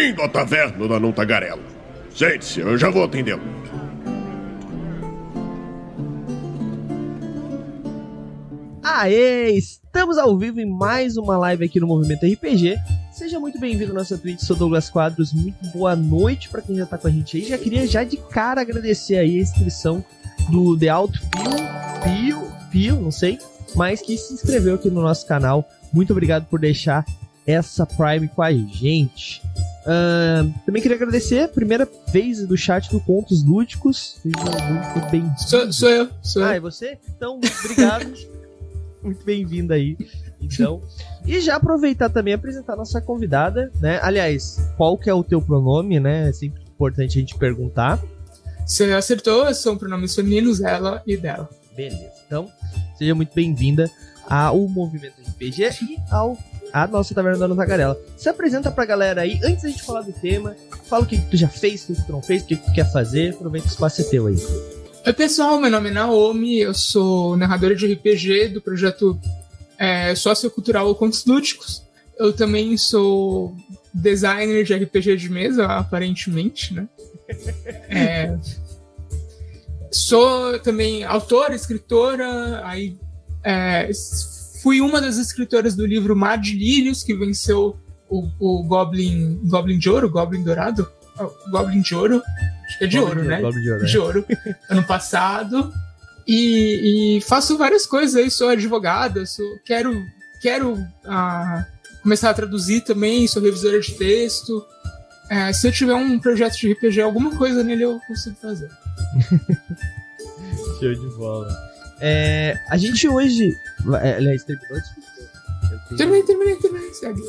Bem-vindo à taverna da Não Tagarela. Sente-se, eu já vou atendê-lo. Aê! Estamos ao vivo em mais uma live aqui no Movimento RPG. Seja muito bem-vindo à nossa Twitch, sou Douglas Quadros. Muito boa noite para quem já tá com a gente aí. Já queria já de cara agradecer aí a inscrição do The Alto Pio, Pio, Pio, não sei, mas que se inscreveu aqui no nosso canal. Muito obrigado por deixar essa Prime com a gente. Uh, também queria agradecer a primeira vez do chat do Contos Lúdicos. Seja muito bem. Sou, sou eu, sou ah, eu. é você? Então, obrigado. muito bem-vindo aí. Então, e já aproveitar também e apresentar a nossa convidada, né? Aliás, qual que é o teu pronome, né? É sempre importante a gente perguntar. Você acertou, são pronomes femininos, ela e dela. Beleza. Então, seja muito bem-vinda ao Movimento RPG e ao a nossa Taverna da Tagarela. Se apresenta pra galera aí, antes da gente falar do tema, fala o que, tu já fez, o que tu não fez, o que tu quer fazer, aproveita o espaço é teu aí. Oi pessoal, meu nome é Naomi, eu sou narradora de RPG do projeto é, Sociocultural Contos Lúdicos. Eu também sou designer de RPG de mesa, aparentemente, né? É, sou também autora, escritora, aí é, fui uma das escritoras do livro Mar de Lírios, que venceu o, o Goblin, Goblin de Ouro, Goblin Dourado, oh, Goblin de Ouro, acho que é de Goblin ouro, de- né? Goblin de ouro, é. de ouro, ano passado. E, e faço várias coisas aí, sou advogada, sou, quero, quero ah, começar a traduzir também, sou revisora de texto. É, se eu tiver um projeto de RPG, alguma coisa nele eu consigo fazer. Show de bola. É, a gente hoje. é, Aliás, terminou? Terminei, terminei, terminei, segue.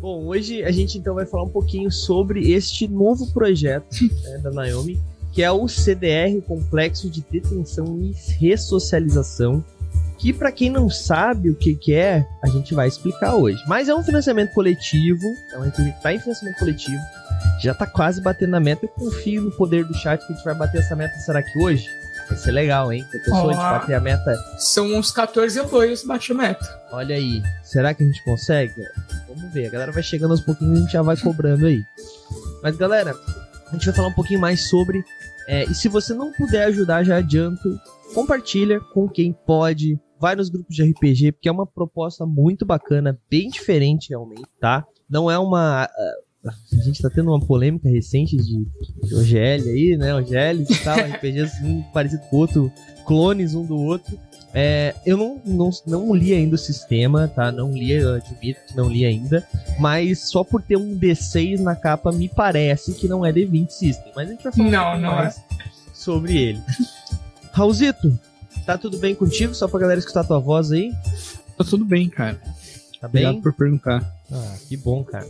Bom, hoje a gente então vai falar um pouquinho sobre este novo projeto né, da Naomi, que é o CDR Complexo de Detenção e Ressocialização. Que para quem não sabe o que, que é, a gente vai explicar hoje. Mas é um financiamento coletivo, é uma RPG que tá em financiamento coletivo, já tá quase batendo a meta. Eu confio no poder do chat que a gente vai bater essa meta. Será que hoje? Vai ser legal, hein? A gente Ó. bater a meta São uns 14 apoios, bate a meta. Olha aí, será que a gente consegue? Vamos ver, a galera vai chegando aos pouquinhos e a gente já vai cobrando aí. Mas galera, a gente vai falar um pouquinho mais sobre. é, e se você não puder ajudar, já adianto, compartilha com quem pode, vai nos grupos de RPG, porque é uma proposta muito bacana, bem diferente realmente, tá? Não é uma. ah, a gente tá tendo uma polêmica recente de, OGL aí, né? OGL e tal, RPGs um parecido com o outro, clones um do outro. É, eu não, não, não li ainda o sistema, tá? Não li, eu admito que não li ainda. Mas só por ter um D6 na capa, me parece que não é D20 System. Mas a gente vai falar um Não, não é. mais sobre ele. Raulzito, tá tudo bem contigo? Só pra galera escutar a tua voz aí? Tá tudo bem, cara. Tá bem? Obrigado por perguntar. Ah, que bom, cara.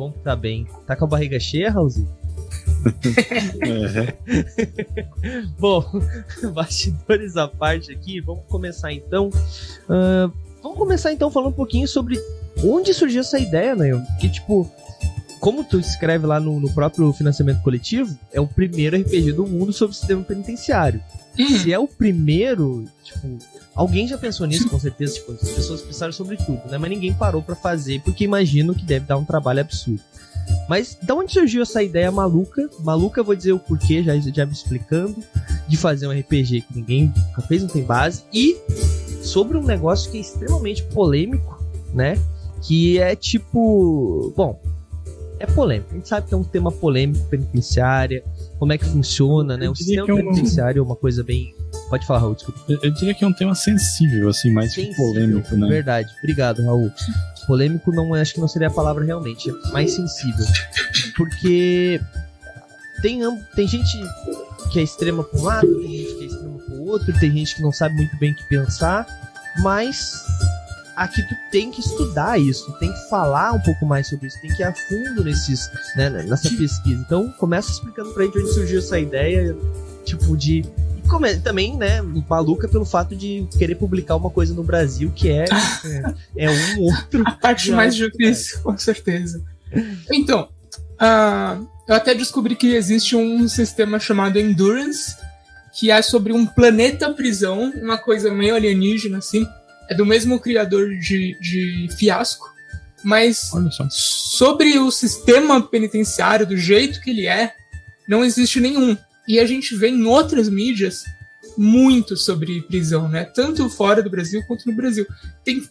Bom que tá bem. Tá com a barriga cheia, Raulzito? Bom, bastidores à parte aqui, vamos começar então. Ah, vamos começar então falando um pouquinho sobre onde surgiu essa ideia, né? Que tipo, como tu escreve lá no, no próprio financiamento coletivo, é o primeiro RPG do mundo sobre o sistema penitenciário. Hum, Se é o primeiro, tipo, alguém já pensou nisso com certeza, tipo, as pessoas pensaram sobre tudo, né? Mas ninguém parou pra fazer porque imagino que deve dar um trabalho absurdo. Mas de onde surgiu essa ideia maluca? Maluca, vou dizer o porquê, já, já me explicando, de fazer um RPG que ninguém nunca fez, não tem base, e sobre um negócio que é extremamente polêmico, né? Que é tipo. Bom, é polêmico. A gente sabe que é um tema polêmico penitenciária, como é que funciona, né? O sistema é um- penitenciário é uma coisa bem. Pode falar, Raul, desculpa. Eu, eu diria que é um tema sensível, assim, mais Sensível, polêmico, né? Verdade. Obrigado, Raul. Polêmico não acho que não seria a palavra realmente, é mais sensível. Porque tem, tem gente que é extrema para um lado, tem gente que é extrema para o outro, tem gente que não sabe muito bem o que pensar, mas aqui tu tem que estudar isso, tu tem que falar um pouco mais sobre isso, tem que ir a fundo nesses, né, nessa pesquisa. Então, começa explicando pra gente onde surgiu essa ideia, tipo, de. E come- também, né, maluca pelo fato de querer publicar uma coisa no Brasil que é, é, é um outro. A parte mais difícil, com certeza. Então, ah, eu até descobri que existe um sistema chamado Endurance, que é sobre um planeta prisão, uma coisa meio alienígena, assim. É do mesmo criador de, de Fiasco. Mas sobre o sistema penitenciário, do jeito que ele é, não existe nenhum. E a gente vê em outras mídias muito sobre prisão, né? Tanto fora do Brasil quanto no Brasil. Tem...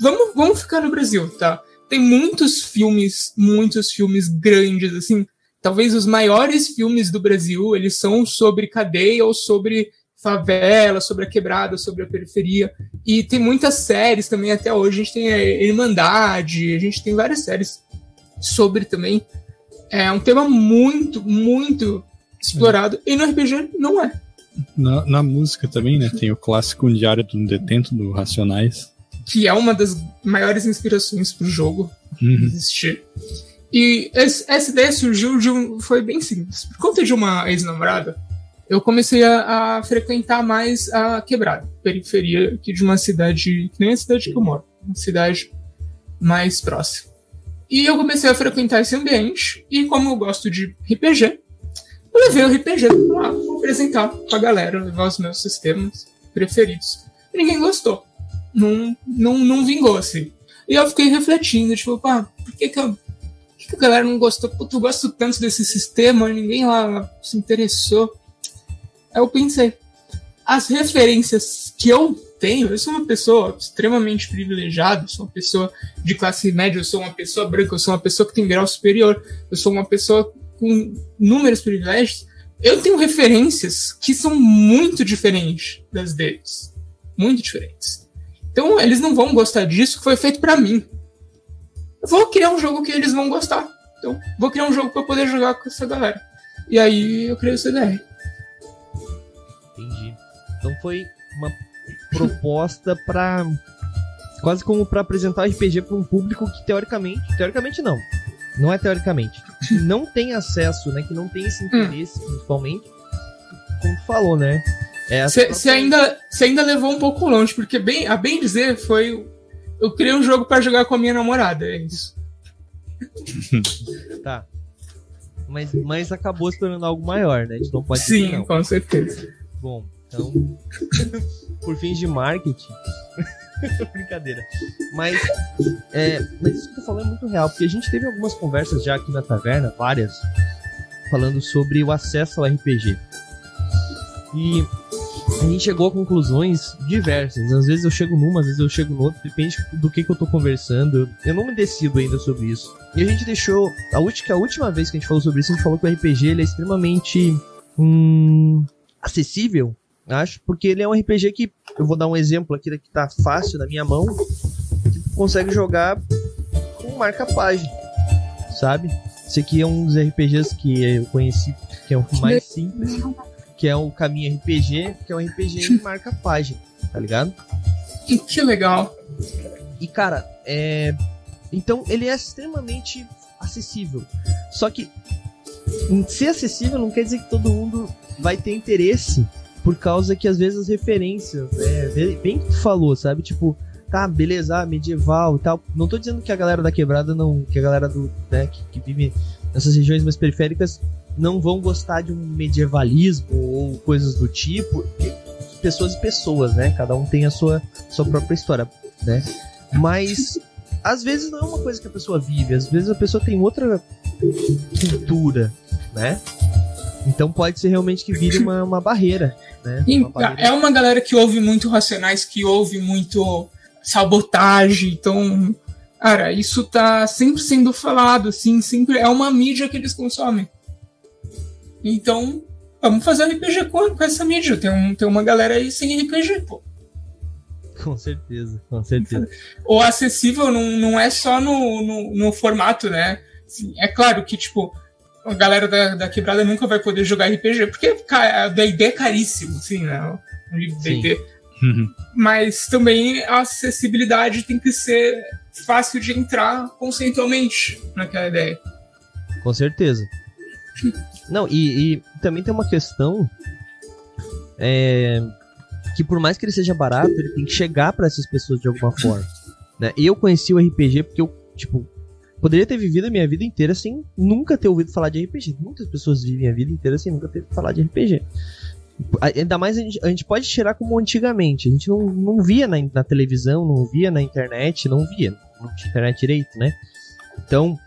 Vamos, vamos ficar no Brasil, tá? Tem muitos filmes, muitos filmes grandes, assim. Talvez os maiores filmes do Brasil, eles são sobre cadeia ou sobre favela, sobre a quebrada, sobre a periferia. E tem muitas séries também até hoje. A gente tem a Irmandade, a gente tem várias séries sobre também. É um tema muito, muito explorado. É. E no RPG não é. Na, na, música também, né? Tem o clássico Diário do Detento, do Racionais. Que é uma das maiores inspirações pro jogo uhum. existir. E essa ideia surgiu de um. Foi bem simples. Por conta de uma ex-namorada, eu comecei a, a, frequentar mais a quebrada, periferia aqui de uma cidade, que nem a cidade que eu moro, uma cidade mais próxima. E eu comecei a frequentar esse ambiente, e como eu gosto de RPG, eu levei o RPG lá pra apresentar pra galera, levar os meus sistemas preferidos. E ninguém gostou. Não, não, não vingou, assim. E eu fiquei refletindo, tipo, pá, por que que, eu, que, que a galera não gostou? Putz, eu gosto tanto desse sistema, ninguém lá se interessou. Aí eu pensei, as referências que eu tenho, eu sou uma pessoa extremamente privilegiada, eu sou uma pessoa de classe média, eu sou uma pessoa branca, eu sou uma pessoa que tem grau superior, eu sou uma pessoa com inúmeros privilégios. Eu tenho referências que são muito diferentes das deles. Muito diferentes. Então eles não vão gostar disso que foi feito para mim. Eu vou criar um jogo que eles vão gostar. Então, vou criar um jogo para poder jogar com essa galera. E aí eu criei o CDR. Então foi uma proposta para quase como para apresentar RPG para um público que teoricamente, teoricamente não, não é teoricamente, que não tem acesso, né, que não tem esse interesse hum. principalmente, como tu falou, né? Você é ainda, ainda levou um pouco longe, porque bem, a bem dizer foi eu criei um jogo para jogar com a minha namorada, é isso. tá. Mas, mas acabou se tornando algo maior, né? A gente não pode Sim, com certeza. Bom, então, por fins de marketing. Brincadeira. Mas, é, mas isso que eu falando é muito real, porque a gente teve algumas conversas já aqui na taverna, várias, falando sobre o acesso ao RPG. E a gente chegou a conclusões diversas. Às vezes eu chego numa, às vezes eu chego no outro, depende do que, que eu tô conversando. Eu não me decido ainda sobre isso. E a gente deixou. A última, a última vez que a gente falou sobre isso, a gente falou que o RPG ele é extremamente hum, acessível Acho, porque ele é um RPG que, eu vou dar um exemplo aqui que tá fácil na minha mão, que consegue jogar com marca-página, sabe? Esse aqui é um dos RPGs que eu conheci, que é o mais simples, que é o Caminho RPG, que é um RPG em marca-página, tá ligado? Que legal. E cara, é. Então ele é extremamente acessível. Só que ser acessível não quer dizer que todo mundo vai ter interesse por causa que às vezes as referências, é, bem que tu falou, sabe? Tipo, tá, beleza, ah, medieval e tal. Não tô dizendo que a galera da quebrada não. Que a galera do. Né, que, que vive nessas regiões mais periféricas não vão gostar de um medievalismo ou coisas do tipo. Pessoas e pessoas, né? Cada um tem a sua, sua própria história, né? Mas às vezes não é uma coisa que a pessoa vive, às vezes a pessoa tem outra cultura, né? Então pode ser realmente que vire uma, uma barreira. Né? Uma barreira. É uma galera que ouve muito Racionais, que ouve muito sabotagem, então. Cara, isso tá sempre sendo falado, assim, sempre é uma mídia que eles consomem. Então, vamos fazer RPG com, com essa mídia. Tem, um, tem uma galera aí sem RPG, pô. Com certeza, com certeza. O acessível não, não é só no, no, no formato, né? Assim, é claro que, tipo, a galera da, da quebrada nunca vai poder jogar RPG, porque a D&D é caríssimo, assim, né? D&D. Uhum. Mas também a acessibilidade tem que ser fácil de entrar conceitualmente naquela ideia. Com certeza. Não, e, e também tem uma questão é, que por mais que ele seja barato, ele tem que chegar para essas pessoas de alguma forma. Né? Eu conheci o RPG porque eu, tipo, poderia ter vivido a minha vida inteira sem nunca ter ouvido falar de RPG. Muitas pessoas vivem a vida inteira sem nunca ter ouvido falar de RPG. Ainda mais a gente, a gente pode tirar como antigamente. A gente não, não via na, na, televisão, não via na internet, não via. não tinha internet direito, né? Então,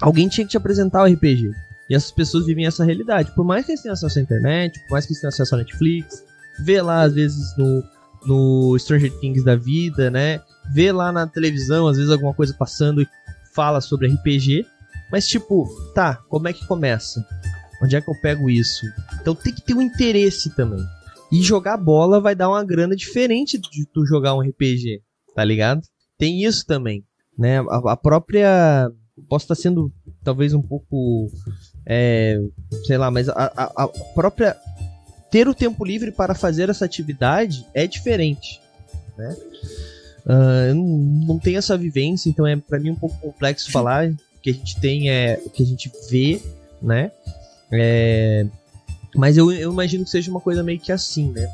alguém tinha que te apresentar o RPG. E essas pessoas vivem essa realidade. Por mais que eles tenham acesso à internet, por mais que eles tenham acesso à Netflix, vê lá, às vezes, no, no Stranger Things da vida, né? Vê lá na televisão, às vezes, alguma coisa passando fala sobre RPG. Mas, tipo, tá, como é que começa? Onde é que eu pego isso? Então tem que ter um interesse também. E jogar bola vai dar uma grana diferente de tu jogar um RPG, tá ligado? Tem isso também, né? A, a própria. Posso estar sendo talvez um pouco. É, sei lá, mas a, a, a própria. Ter o tempo livre para fazer essa atividade é diferente, né? Uh, eu não, tenho essa vivência, então é para mim um pouco complexo falar. O que a gente tem é o que a gente vê, né? É, mas eu, eu, imagino que seja uma coisa meio que assim, né?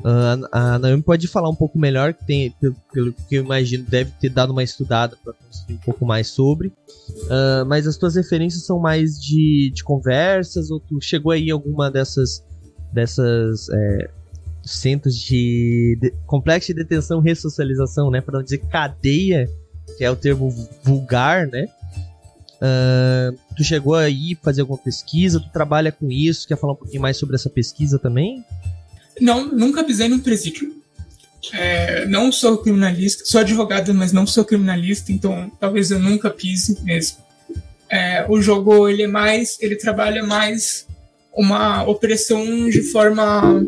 Uh, a Naomi pode falar um pouco melhor, que tem, pelo, pelo, que eu imagino, deve ter dado uma estudada para construir um pouco mais sobre. Uh, mas as tuas referências são mais de, de conversas, ou tu chegou aí em alguma dessas, dessas é, centros de, de complexo de detenção ressocialização, né? Para não dizer cadeia, que é o termo vulgar, né? Uh, tu chegou aí fazer alguma pesquisa? Tu trabalha com isso? Quer falar um pouquinho mais sobre essa pesquisa também? Não, nunca pisei num presídio. É, não sou criminalista, sou advogado, mas não sou criminalista, então talvez eu nunca pise mesmo. É, o jogo ele é mais, ele trabalha mais uma opressão de forma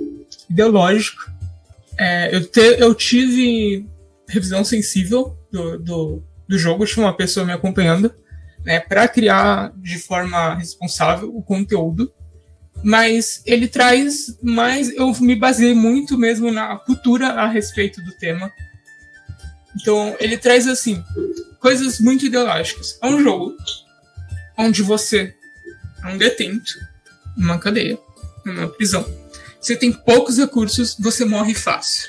ideológica. É, eu, te, eu tive revisão sensível do, do, do jogo, tinha uma pessoa me acompanhando né, para criar de forma responsável o conteúdo, mas ele traz mais. Eu me baseei muito mesmo na cultura a respeito do tema. Então, ele traz, assim, coisas muito ideológicas. É um jogo onde você é um detento numa cadeia, numa prisão. Você tem poucos recursos, você morre fácil.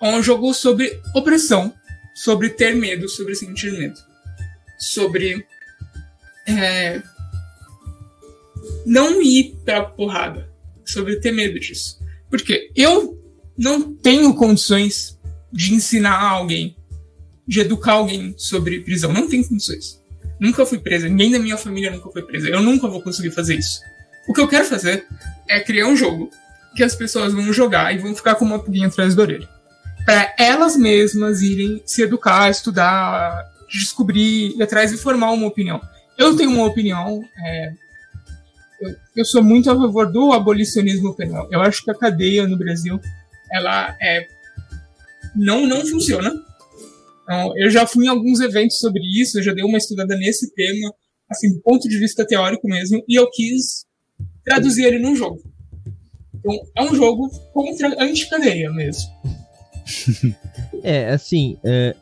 É um jogo sobre opressão, sobre ter medo, sobre sentir medo sobre é, não ir pra porrada, sobre ter medo disso. Porque eu não tenho condições de ensinar alguém, de educar alguém sobre prisão. Não tenho condições. Nunca fui presa, ninguém da minha família nunca foi presa. Eu nunca vou conseguir fazer isso. O que eu quero fazer é criar um jogo que as pessoas vão jogar e vão ficar com uma pulguinha atrás da orelha. Para elas mesmas irem se educar, estudar, descobrir, ir atrás e formar uma opinião. Eu tenho uma opinião. É, eu, eu, sou muito a favor do abolicionismo penal. Eu acho que a cadeia no Brasil ela é, não, não funciona. Então, eu já fui em alguns eventos sobre isso, eu já dei uma estudada nesse tema, assim, do ponto de vista teórico mesmo, e eu quis traduzir ele num jogo. Então, é um jogo contra anticadeia mesmo. é, assim, é,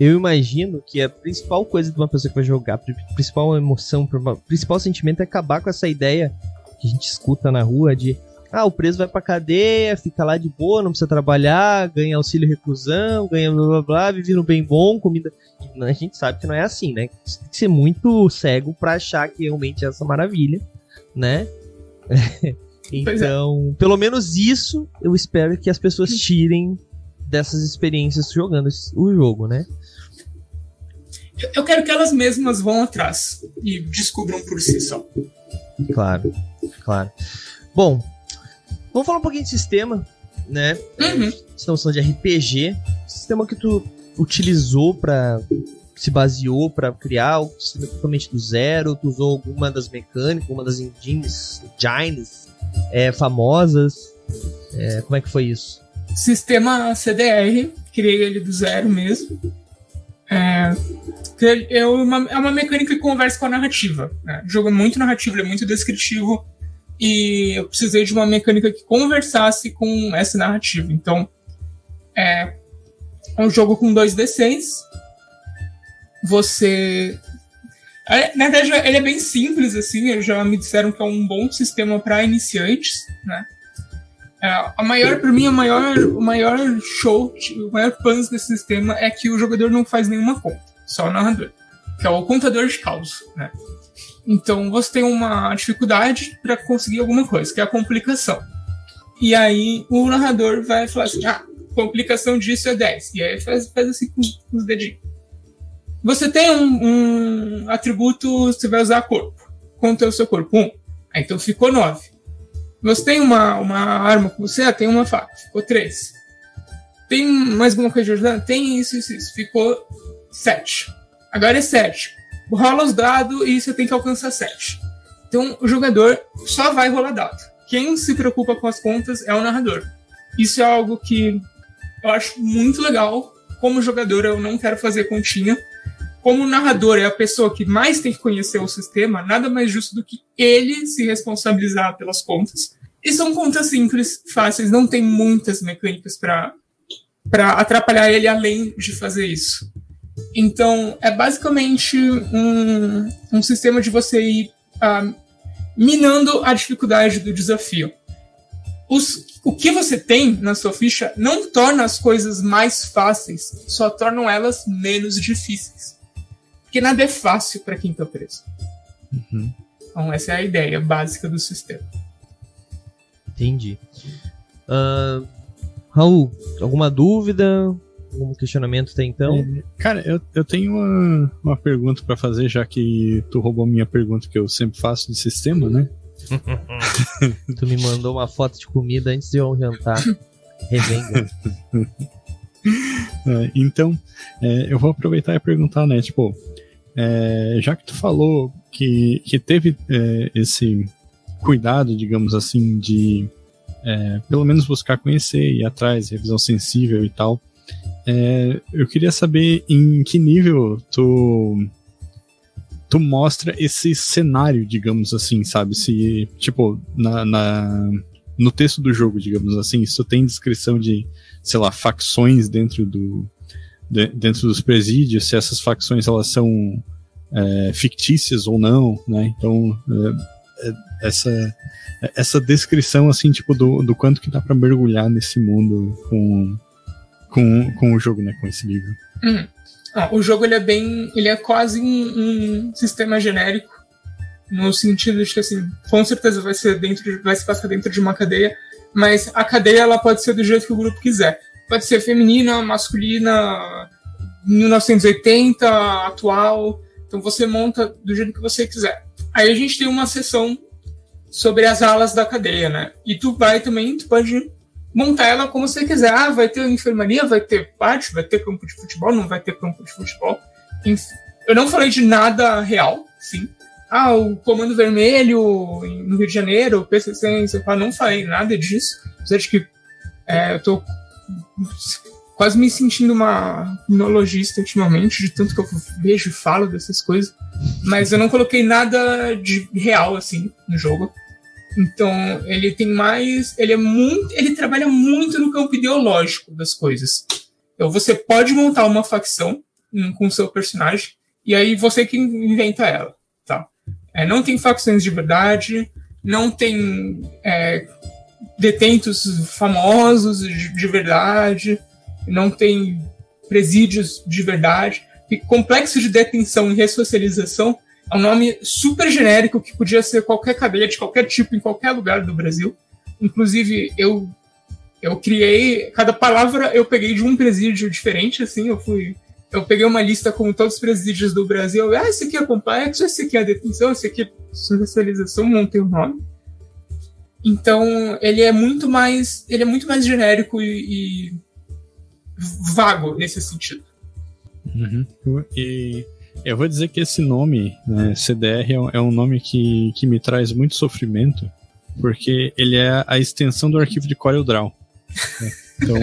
eu imagino que a principal coisa de uma pessoa que vai jogar, a principal emoção, o principal sentimento é acabar com essa ideia que a gente escuta na rua de ah, o preso vai pra cadeia, fica lá de boa, não precisa trabalhar, ganha auxílio reclusão, ganha blá blá blá, vive no bem bom, comida. A gente sabe que não é assim, né? Você tem que ser muito cego pra achar que realmente é essa maravilha, né? É. então, é. pelo menos isso eu espero que as pessoas tirem dessas experiências jogando o jogo, né? Eu quero que elas mesmas vão atrás e descubram por si só. Claro, claro. Bom, vamos falar um pouquinho de sistema, né? Uhum. Estamos falando de RPG. Sistema que tu utilizou para se baseou para criar o sistema totalmente do zero? Tu usou alguma das mecânicas, uma das engines, engines é, famosas? É, como é que foi isso? Sistema CDR, criei ele do zero mesmo. É, é, uma, é uma mecânica que conversa com a narrativa. Né? O jogo é muito narrativo, é muito descritivo. E eu precisei de uma mecânica que conversasse com essa narrativa. Então, é, é um jogo com 2D6. Você. É, na verdade, ele é bem simples, assim. Já me disseram que é um bom sistema para iniciantes, né? É, a maior, para mim, a maior, o maior show, o maior fãs desse sistema é que o jogador não faz nenhuma conta, só o narrador, que é o contador de caos, né? Então você tem uma dificuldade para conseguir alguma coisa, que é a complicação. E aí o narrador vai falar assim: ah, complicação disso é 10. E aí faz, faz assim com os dedinhos. Você tem um, um atributo, você vai usar corpo. Quanto é o seu corpo? Um. Aí, então ficou nove. Você tem uma, uma arma com você? Ah, tem uma faca. Ficou três. Tem mais alguma coisa de ajudar? Tem isso, isso, isso. Ficou sete. Agora é sete. Rola os dados e você tem que alcançar sete. Então o jogador só vai rolar dado. Quem se preocupa com as contas é o narrador. Isso é algo que eu acho muito legal. Como jogador, eu não quero fazer continha. Como narrador é a pessoa que mais tem que conhecer o sistema, nada mais justo do que ele se responsabilizar pelas contas. E são contas simples, fáceis, não tem muitas mecânicas para atrapalhar ele além de fazer isso. Então, é basicamente um, um sistema de você ir uh, minando a dificuldade do desafio. Os, o que você tem na sua ficha não torna as coisas mais fáceis, só tornam elas menos difíceis. Porque nada é fácil para quem está preso. Uhum. Então, essa é a ideia básica do sistema. Entendi. Uh, Raul, alguma dúvida? algum questionamento até então? É, cara, eu, eu tenho uma, uma pergunta para fazer, já que tu roubou minha pergunta que eu sempre faço de sistema, né? tu me mandou uma foto de comida antes de eu jantar. Revenga. é, então, é, eu vou aproveitar e perguntar, né? Tipo, é, já que tu falou que, que teve é, esse cuidado, digamos assim, de é, pelo menos buscar conhecer, ir atrás, revisão sensível e tal. É, eu queria saber em que nível tu tu mostra esse cenário, digamos assim, sabe? Se, tipo, na, na, no texto do jogo, digamos assim, se tu tem descrição de, sei lá, facções dentro do de, dentro dos presídios, se essas facções elas são é, fictícias ou não, né? Então, é, é essa essa descrição, assim, tipo, do, do quanto que dá para mergulhar nesse mundo com com, com o jogo, né? Com esse livro. Hum. Ah, o jogo ele é bem. ele é quase um, um, sistema genérico. No sentido de que assim, com certeza vai ser dentro de, vai se passar dentro de uma cadeia, mas a cadeia ela pode ser do jeito que o grupo quiser. Pode ser feminina, masculina, 1980, atual. Então você monta do jeito que você quiser. Aí a gente tem uma sessão sobre as alas da cadeia, né? E tu vai também, tu pode montar ela como você quiser. Ah, vai ter enfermaria, vai ter pátio, vai ter campo de futebol, não vai ter campo de futebol. Enfim, eu não falei de nada real, sim. Ah, o Comando Vermelho no Rio de Janeiro, o PCC, não falei nada disso. Apesar de que é, eu tô quase me sentindo uma minologista ultimamente, de tanto que eu vejo e falo dessas coisas. Mas eu não coloquei nada de real, assim, no jogo. Então, ele tem mais. Ele é muito. Ele trabalha muito no campo ideológico das coisas. Então, você pode montar uma facção com seu personagem, e aí você que inventa ela. Tá? É, não tem facções de verdade, não tem é, detentos famosos de, de verdade, não tem presídios de verdade. E complexo de detenção e ressocialização é um nome super genérico que podia ser qualquer cadeia de qualquer tipo em qualquer lugar do Brasil. Inclusive, eu eu criei cada palavra eu peguei de um presídio diferente, assim, eu fui eu peguei uma lista com todos os presídios do Brasil. Ah, esse aqui é complexo, esse aqui é detenção, esse aqui é socialização, montei o nome. Então, ele é muito mais, ele é muito mais genérico e, e vago nesse sentido. Uhum. E eu vou dizer que esse nome, né, CDR, é, é um nome que, que me traz muito sofrimento, porque ele é a extensão do arquivo de CorelDRAW. Né? Então.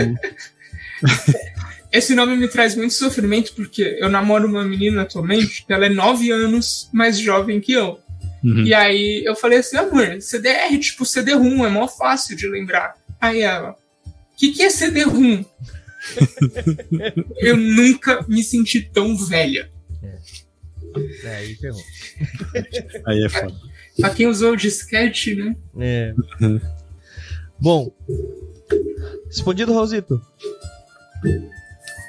Esse nome me traz muito sofrimento porque eu namoro uma menina atualmente ela é nove anos mais jovem que eu. Uhum. E aí eu falei assim, amor, CDR, tipo CD-ROM, é mó fácil de lembrar. Aí ela, o que, que é CD-ROM? eu nunca me senti tão velha. É, aí ferrou. aí é foda. Pra quem usou o disquete, né? É. Bom, respondido, Raulzito?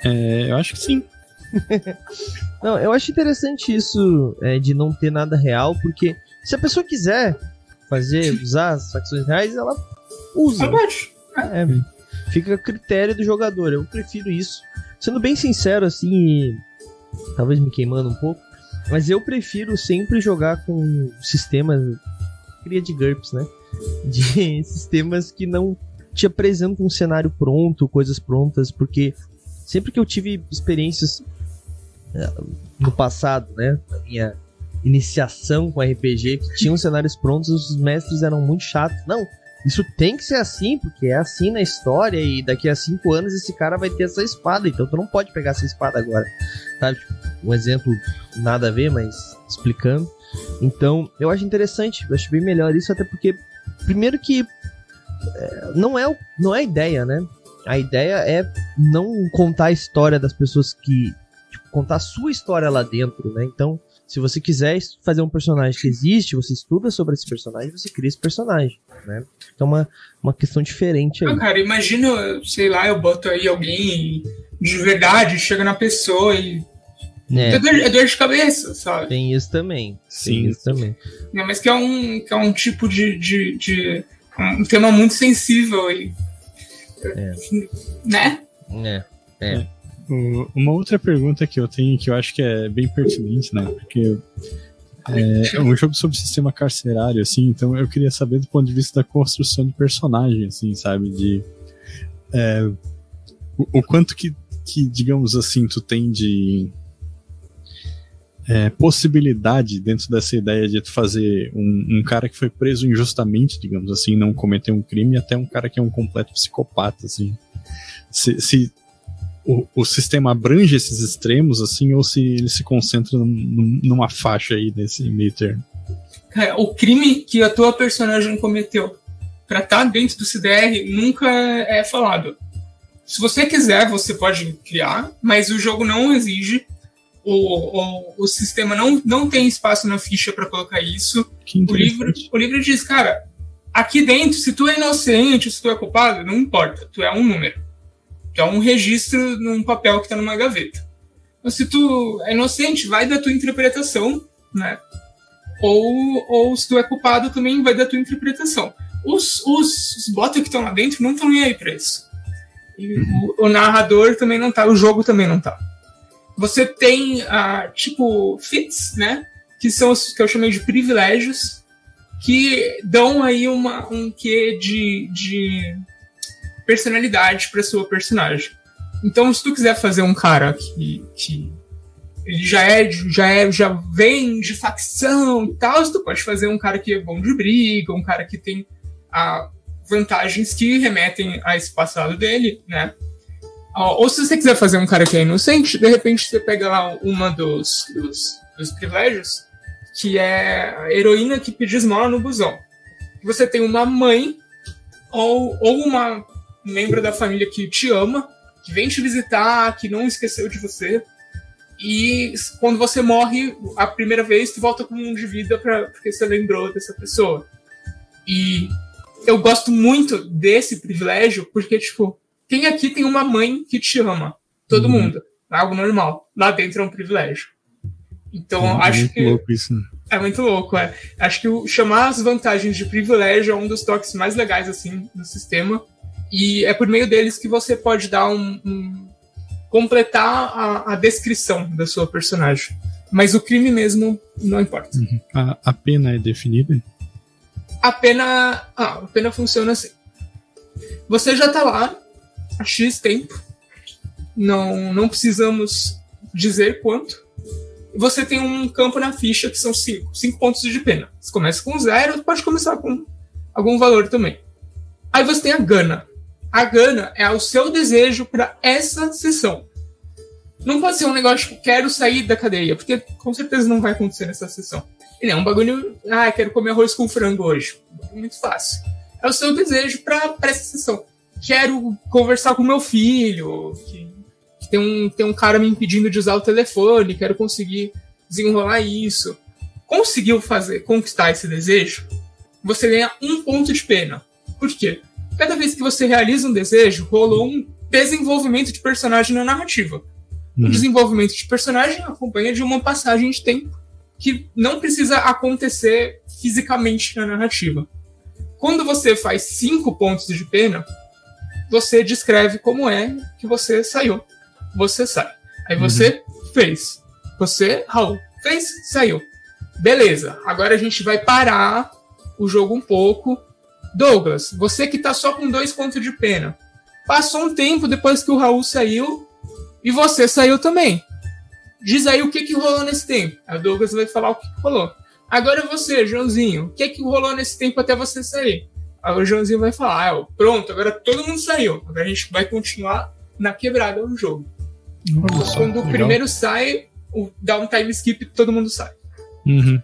É, eu acho que sim. não, eu acho interessante isso é, de não ter nada real, porque se a pessoa quiser fazer, usar as facções reais, ela usa. É, fica a critério do jogador. Eu prefiro isso. Sendo bem sincero, assim, talvez me queimando um pouco, mas eu prefiro sempre jogar com sistemas. Cria de GURPS, né? De sistemas que não te apresentam um cenário pronto, coisas prontas, porque sempre que eu tive experiências no passado, né? Na minha iniciação com RPG, que tinham cenários prontos, os mestres eram muito chatos. Não, isso tem que ser assim, porque é assim na história e daqui a cinco anos esse cara vai ter essa espada, então tu não pode pegar essa espada agora. Sabe? Um exemplo nada a ver, mas explicando. Então, eu acho interessante, eu acho bem melhor isso, até porque, primeiro que é, não, é, não é a ideia, né? A ideia é não contar a história das pessoas que. Contar a sua história lá dentro, né? Então, se você quiser fazer um personagem que existe, você estuda sobre esse personagem, você cria esse personagem, né? Então uma, uma questão diferente aí. Ah, cara, imagina, sei lá, eu boto aí alguém de verdade, chega na pessoa e. É, é, dor, é dor de cabeça, sabe? Tem isso também. Sim. Tem isso também. Não, mas que é um, que é um tipo de, de, de um tema muito sensível e. É. Né? É. É. Uma outra pergunta que eu tenho, que eu acho que é bem pertinente, né? Porque é, é um jogo sobre sistema carcerário, assim, então eu queria saber do ponto de vista da construção de personagem, assim, sabe? De. É, o, o, quanto que, que, digamos assim, tu tem de. É, possibilidade dentro dessa ideia de tu fazer um, um, cara que foi preso injustamente, digamos assim, não cometeu um crime, até um cara que é um completo psicopata, assim. Se, se o, o sistema abrange esses extremos, assim, ou se ele se concentra num, numa faixa aí nesse meio termo? Cara, o crime que a tua personagem cometeu pra estar tá dentro do CDR nunca é falado. Se você quiser, você pode criar, mas o jogo não exige. O, o, o sistema não, não tem espaço na ficha para colocar isso. O livro, o livro diz, cara, aqui dentro, se tu é inocente, se tu é culpado, não importa, tu é um número que é um registro num papel que está numa gaveta. Então, se tu é inocente, vai da tua interpretação, né? Ou, ou se tu é culpado, também vai da tua interpretação. Os, os, os bots que estão lá dentro não estão nem aí pra isso. E o, o, narrador também não tá, o jogo também não tá. Você tem, uh, tipo, fits, né? Que são os que eu chamei de privilégios, que dão aí uma, um quê de, de personalidade para sua personagem. Então, se tu quiser fazer um cara que, que ele já é, já é, já vem de facção e tal, tu pode fazer um cara que é bom de briga, um cara que tem ah, vantagens que remetem a esse passado dele, né? Ou se você quiser fazer um cara que é inocente, de repente você pega lá uma dos, dos, dos privilégios, que é a heroína que pediu esmola no busão. Você tem uma mãe ou, ou uma membro da família que te ama, que vem te visitar, que não esqueceu de você. E quando você morre a primeira vez, tu volta com um de vida pra, porque você lembrou dessa pessoa. E eu gosto muito desse privilégio, porque, tipo, quem aqui tem uma mãe que te ama? Todo uhum. mundo. É algo normal. Lá dentro é um privilégio. Então, é acho que. Louco isso, né? É muito louco, é. Acho que o, chamar as vantagens de privilégio é um dos toques mais legais, assim, do sistema. E é por meio deles que você pode dar um, um completar a, a, descrição da sua personagem. Mas o crime mesmo não importa. Uhum. A, a, pena é definida? A pena, ah, a pena funciona assim. Você já está lá há X tempo. Não, não precisamos dizer quanto. Você tem um campo na ficha que são cinco, cinco pontos de pena. Você começa com zero, pode começar com algum valor também. Aí você tem a gana. A gana é o seu desejo para essa sessão. Não pode ser um negócio tipo, quero sair da cadeia, porque com certeza não vai acontecer nessa sessão. Ele é um bagulho, ah, quero comer arroz com frango hoje. Muito fácil. É o seu desejo para essa sessão. Quero conversar com meu filho, que, que, tem, um, tem um cara me impedindo de usar o telefone, quero conseguir desenrolar isso. Conseguiu fazer, conquistar esse desejo, você ganha um ponto de pena. Por quê? Cada vez que você realiza um desejo, rolou um desenvolvimento de personagem na narrativa. Uhum. O desenvolvimento de personagem acompanha de uma passagem de tempo que não precisa acontecer fisicamente na narrativa. Quando você faz cinco pontos de pena, você descreve como é que você saiu. Você sai. Aí uhum. você Fez. Você, Raul, fez? Saiu. Beleza, agora a gente vai parar o jogo um pouco. Douglas, você que tá só com dois pontos de pena. Passou um tempo depois que o Raul saiu e você saiu também. Diz aí o que, que rolou nesse tempo. A Douglas vai falar o que, que rolou. Agora você, Joãozinho, o que, que rolou nesse tempo até você sair? Aí o Joãozinho vai falar: ah, pronto, agora todo mundo saiu. Agora a gente vai continuar na quebrada do jogo. Nossa, Quando legal. o primeiro sai, dá um time skip e todo mundo sai. Uhum.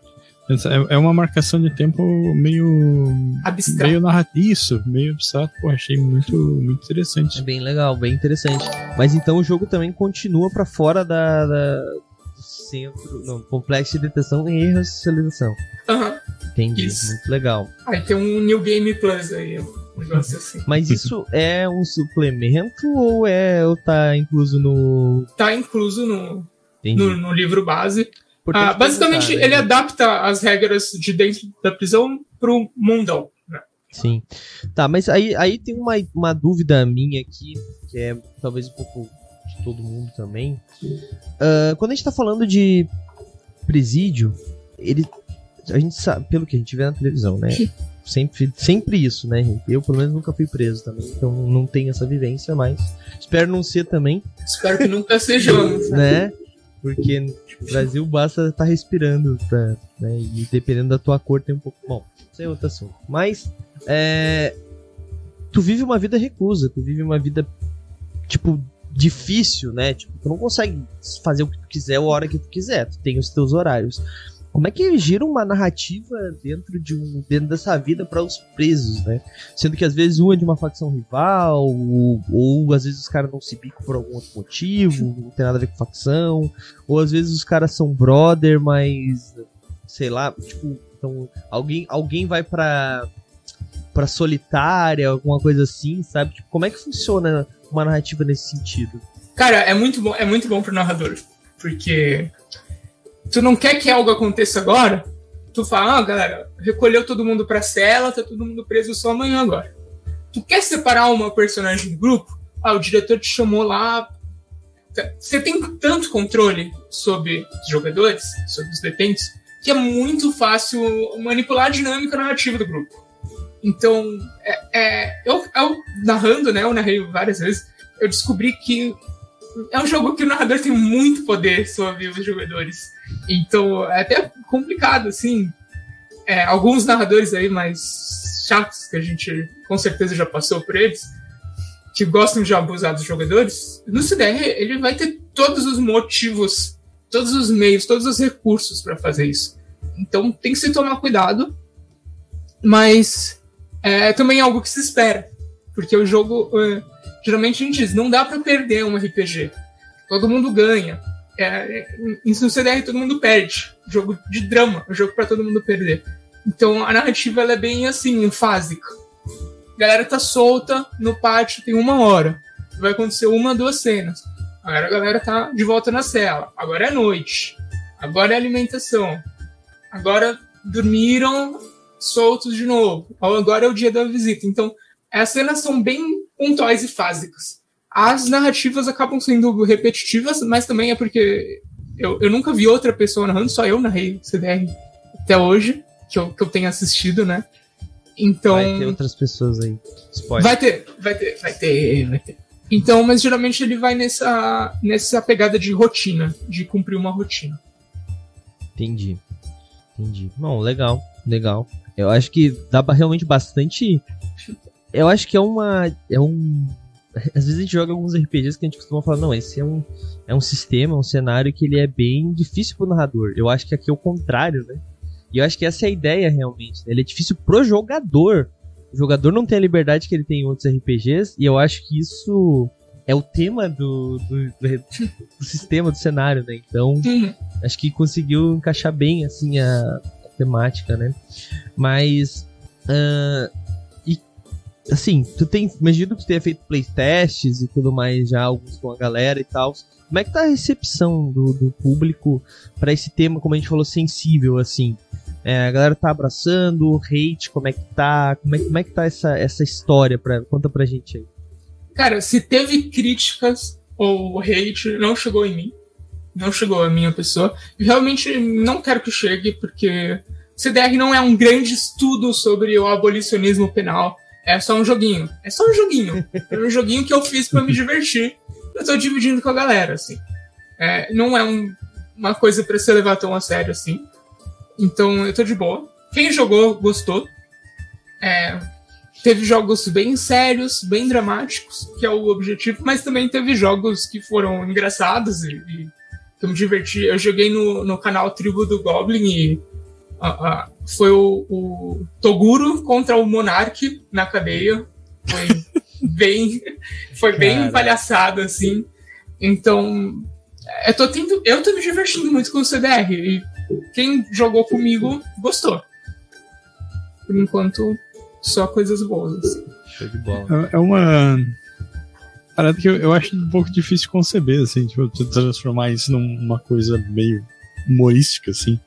É, é uma marcação de tempo meio. Abstrato. Meio narrativo. Isso, meio abstrato. Pô, achei muito, muito interessante. É bem legal, bem interessante. Mas então o jogo também continua para fora da, da, do centro. Não, complexo de detecção e racialização. Aham. Uhum. Entendi. Isso. Muito legal. Aí tem um New Game Plus aí. Um negócio assim. Mas isso é um suplemento ou é ou tá incluso no. Tá incluso no, no, no livro base. Ah, basicamente, né? ele adapta as regras de dentro da prisão pro mundão. Né? Sim. Tá, mas aí, aí tem uma, uma dúvida minha aqui, que é talvez um pouco de todo mundo também. Uh, quando a gente tá falando de presídio, ele. A gente sabe, pelo que a gente vê na televisão, né? sempre, sempre isso, né, gente? Eu, pelo menos, nunca fui preso também, então não tenho essa vivência, mas espero não ser também. Espero que nunca sejamos. né? Porque no Brasil basta tá respirando, pra, né? E dependendo da tua cor tem um pouco. Bom, isso é outro assunto. Mas, é, tu vive uma vida recusa, tu vive uma vida, tipo, difícil, né? Tipo, tu não consegue fazer o que tu quiser a hora que tu quiser, tu tem os teus horários. Como é que gira uma narrativa dentro de um dentro dessa vida para os presos, né? Sendo que às vezes um é de uma facção rival, ou, ou às vezes os caras não se bicam por algum outro motivo, não tem nada a ver com facção, ou às vezes os caras são brother, mas sei lá, tipo, então alguém alguém vai para para solitária, alguma coisa assim, sabe? Tipo, como é que funciona uma narrativa nesse sentido? Cara, é muito bom, é muito bom pro narrador, porque tu não quer que algo aconteça agora, tu fala, ah, galera, recolheu todo mundo pra cela, tá todo mundo preso só amanhã agora. Tu quer separar uma personagem do grupo? Ah, o diretor te chamou lá. Você tem tanto controle sobre os jogadores, sobre os detentos, que é muito fácil manipular a dinâmica narrativa do grupo. Então, é, é, eu, eu narrando, né, eu narrei várias vezes, eu descobri que é um jogo que o narrador tem muito poder sobre os jogadores. Então é até complicado, assim. É, alguns narradores aí mais chatos, que a gente com certeza já passou por eles, que gostam de abusar dos jogadores, no CDR ele vai ter todos os motivos, todos os meios, todos os recursos para fazer isso. Então tem que se tomar cuidado, mas é também algo que se espera, porque o jogo. É, geralmente a gente diz, não dá para perder um RPG. Todo mundo ganha. É, isso no CDR todo mundo perde. Jogo de drama, um jogo para todo mundo perder. Então a narrativa é bem assim, fásica. A galera tá solta no pátio, tem uma hora. Vai acontecer uma, duas cenas. Agora a galera tá de volta na cela. Agora é noite. Agora é alimentação. Agora dormiram soltos de novo. Agora é o dia da visita. Então, as cenas são bem pontuais e fásicas. As narrativas acabam sendo repetitivas, mas também é porque eu, eu nunca vi outra pessoa narrando, só eu narrei CDR até hoje, que eu, que eu tenho assistido, né? Então. Vai ter outras pessoas aí. Spoiler. Vai ter, vai ter, vai ter, vai ter. Então, mas geralmente ele vai nessa, nessa pegada de rotina, de cumprir uma rotina. Entendi. Entendi. Bom, legal, legal. Eu acho que dá realmente bastante eu acho que é uma. É um. Às vezes a gente joga alguns RPGs que a gente costuma falar, não, esse é um, é um sistema, um cenário que ele é bem difícil pro narrador. Eu acho que aqui é o contrário, né? E eu acho que essa é a ideia realmente. Né? Ele é difícil pro jogador. O jogador não tem a liberdade que ele tem em outros RPGs, e eu acho que isso é o tema do, do, do, do sistema, do cenário, né? Então, uhum. acho que conseguiu encaixar bem, assim, a, a temática, né? Mas, uh, assim, tu tem, imagino que tu tenha feito playtests e tudo mais já, alguns com a galera e tal. Como é que tá a recepção do, do público para esse tema, como a gente falou, sensível, assim? É, a galera tá abraçando, o hate, como é que tá? Como é, como é que tá essa, essa história? Pra, conta pra gente aí. Cara, se teve críticas ou hate, não chegou em mim. não chegou a minha pessoa. Realmente não quero que chegue, porque CDR não é um grande estudo sobre o abolicionismo penal. É só um joguinho. É só um joguinho. É um joguinho que eu fiz para me divertir. Eu tô dividindo com a galera, assim. É, não é um, uma coisa para se levar tão a sério assim. Então eu tô de boa. Quem jogou gostou. É, teve jogos bem sérios, bem dramáticos, que é o objetivo, mas também teve jogos que foram engraçados e, e que eu me diverti. Eu joguei no, no canal Tribo do Goblin e uh, uh, foi o, o, Toguro contra o Monark na cadeia. Foi bem, foi bem palhaçado, assim. Então, eu tô, tendo, eu tô me divertindo muito com o CDR. E quem jogou comigo gostou. Por enquanto, só coisas boas. Assim. Show de bola. É, é uma parada que eu, eu, acho um pouco difícil de conceber, assim, tipo, transformar isso numa coisa meio humorística, assim.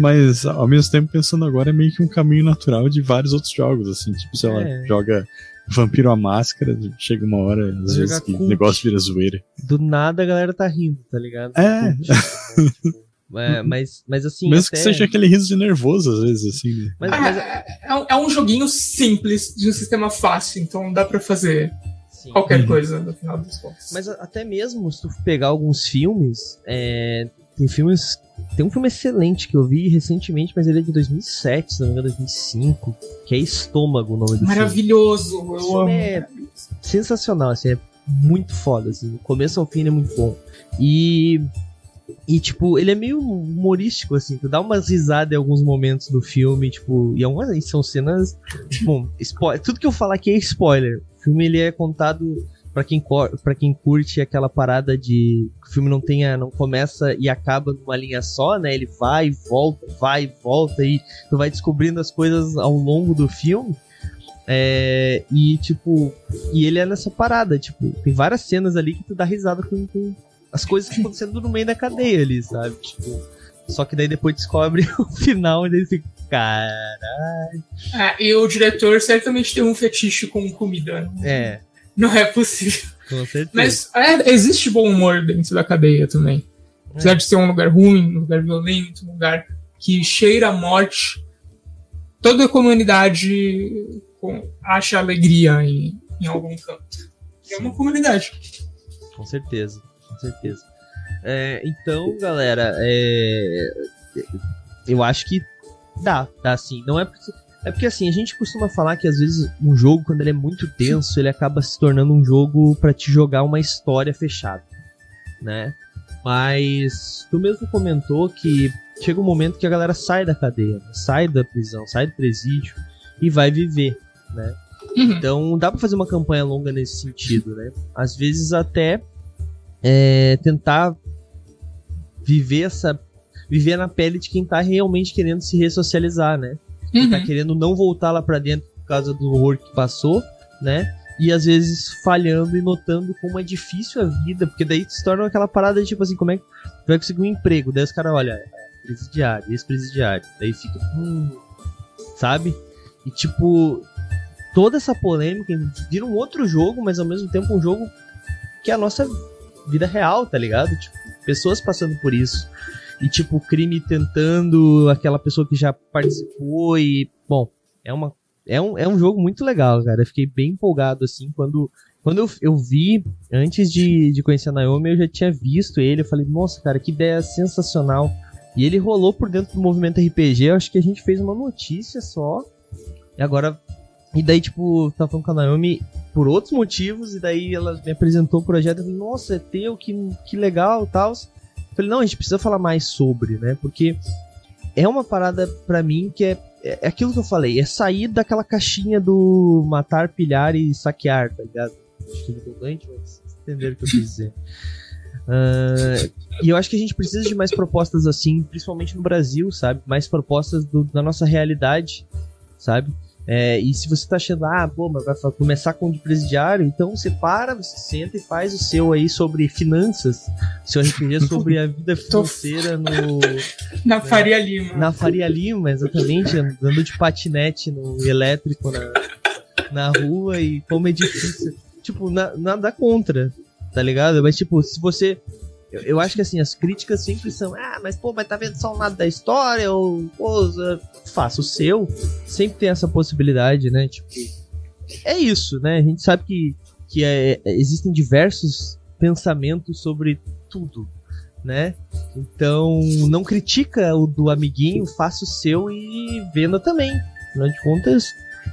Mas, ao mesmo tempo, pensando agora, é meio que um caminho natural de vários outros jogos, assim, tipo, sei lá, é. joga Vampiro à Máscara, chega uma hora, às vezes, que o negócio vira zoeira. Do nada a galera tá rindo, tá ligado? É. Tipo, é, mas, mas assim. Mesmo até... que seja aquele riso de nervoso, às vezes, assim. Né? Mas, mas... É, é, é, um joguinho simples, de um sistema fácil, então dá pra fazer Sim. qualquer uhum. coisa no final dos contos. Mas até mesmo se tu pegar alguns filmes, é, tem filmes. Tem um filme excelente que eu vi recentemente, mas ele é de 2007, se não me engano, 2005, que é Estômago o nome do Maravilhoso, filme. Maravilhoso! Eu amo. É sensacional, assim, é muito foda, assim, do começo ao fim é muito bom. E e, tipo, ele é meio humorístico, assim. Tu dá umas risadas em alguns momentos do filme, tipo, e algumas é são cenas. Bom, spoiler. Tudo que eu falar aqui é spoiler. O filme ele é contado para quem para quem curte aquela parada de o filme não tenha não começa e acaba numa linha só, né? Ele vai e volta, vai e volta e tu vai descobrindo as coisas ao longo do filme. É, e tipo, e ele é nessa parada, tipo, tem várias cenas ali que tu dá risada com, com, as coisas que estão acontecendo no meio da cadeia ali, sabe? Tipo, só que daí depois descobre o final e daí fica, caralho. É, e o diretor certamente tem um fetiche com comida. Né? É. Não é possível. Com certeza. Mas é, existe bom humor dentro da cadeia também. Apesar é. de ser um lugar ruim, um lugar violento, um lugar que cheira a morte, toda a comunidade acha alegria em, em algum canto. É uma comunidade. Com certeza com certeza. É, então, galera, é, eu acho que dá, dá sim. Não é porque, é porque assim, a gente costuma falar que às vezes um jogo, quando ele é muito tenso, ele acaba se tornando um jogo para te jogar uma história fechada, né? Mas tu mesmo comentou que chega um momento que a galera sai da cadeia, né? sai da prisão, sai do presídio e vai viver, né? Uhum. Então dá para fazer uma campanha longa nesse sentido, né? Às vezes até é, tentar viver essa viver na pele de quem tá realmente querendo se ressocializar, né? Tá uhum. tá querendo não voltar lá para dentro por causa do horror que passou, né? E às vezes falhando e notando como é difícil a vida, porque daí se torna aquela parada de tipo assim, como é que vai conseguir um emprego? Daí os caras, olha, é presidiário, ex-presidiário. Daí fica, hum, sabe? E tipo, toda essa polêmica vira um outro jogo, mas ao mesmo tempo um jogo que é a nossa vida real, tá ligado? Tipo, pessoas passando por isso. E, tipo, o crime tentando aquela pessoa que já participou e. Bom, é uma. É um, é um jogo muito legal, cara. Eu fiquei bem empolgado, assim, quando. Quando eu, eu vi, antes de, de conhecer a Naomi, eu já tinha visto ele. Eu falei, nossa, cara, que ideia sensacional. E ele rolou por dentro do movimento RPG. Eu acho que a gente fez uma notícia só. E agora e daí, tipo, tava falando com a Naomi por outros motivos, e daí ela me apresentou o projeto e falei, nossa, é teu, que, que legal tal. Falei, não, a gente precisa falar mais sobre, né? Porque é uma parada para mim que é, é, aquilo que eu falei, é sair daquela caixinha do matar, pilhar e saquear, tá ligado? Acho que é redundante, mas entenderam o que eu quis dizer. Uh, e eu acho que a gente precisa de mais propostas assim, principalmente no Brasil, sabe? Mais propostas do, da nossa realidade, sabe? É, e se você tá achando, ah, pô, mas vai começar com o de presidiário, então você para, você senta e faz o seu aí sobre finanças, seu RPG sobre a vida financeira no. Na né, Faria Lima. Na Faria Lima, exatamente, andando de patinete no elétrico na, na rua e como é difícil. Tipo, na, nada contra, tá ligado? Mas, tipo, se você Eu, eu, acho que assim, as críticas sempre são, ah, mas pô, mas tá vendo só um lado da história, ou pô, faça o seu. Sempre tem essa possibilidade, né? Tipo, é isso, né? A gente sabe que, que é, existem diversos pensamentos sobre tudo, né? Então, não critica o do amiguinho, faça o seu e venda também. Afinal de contas,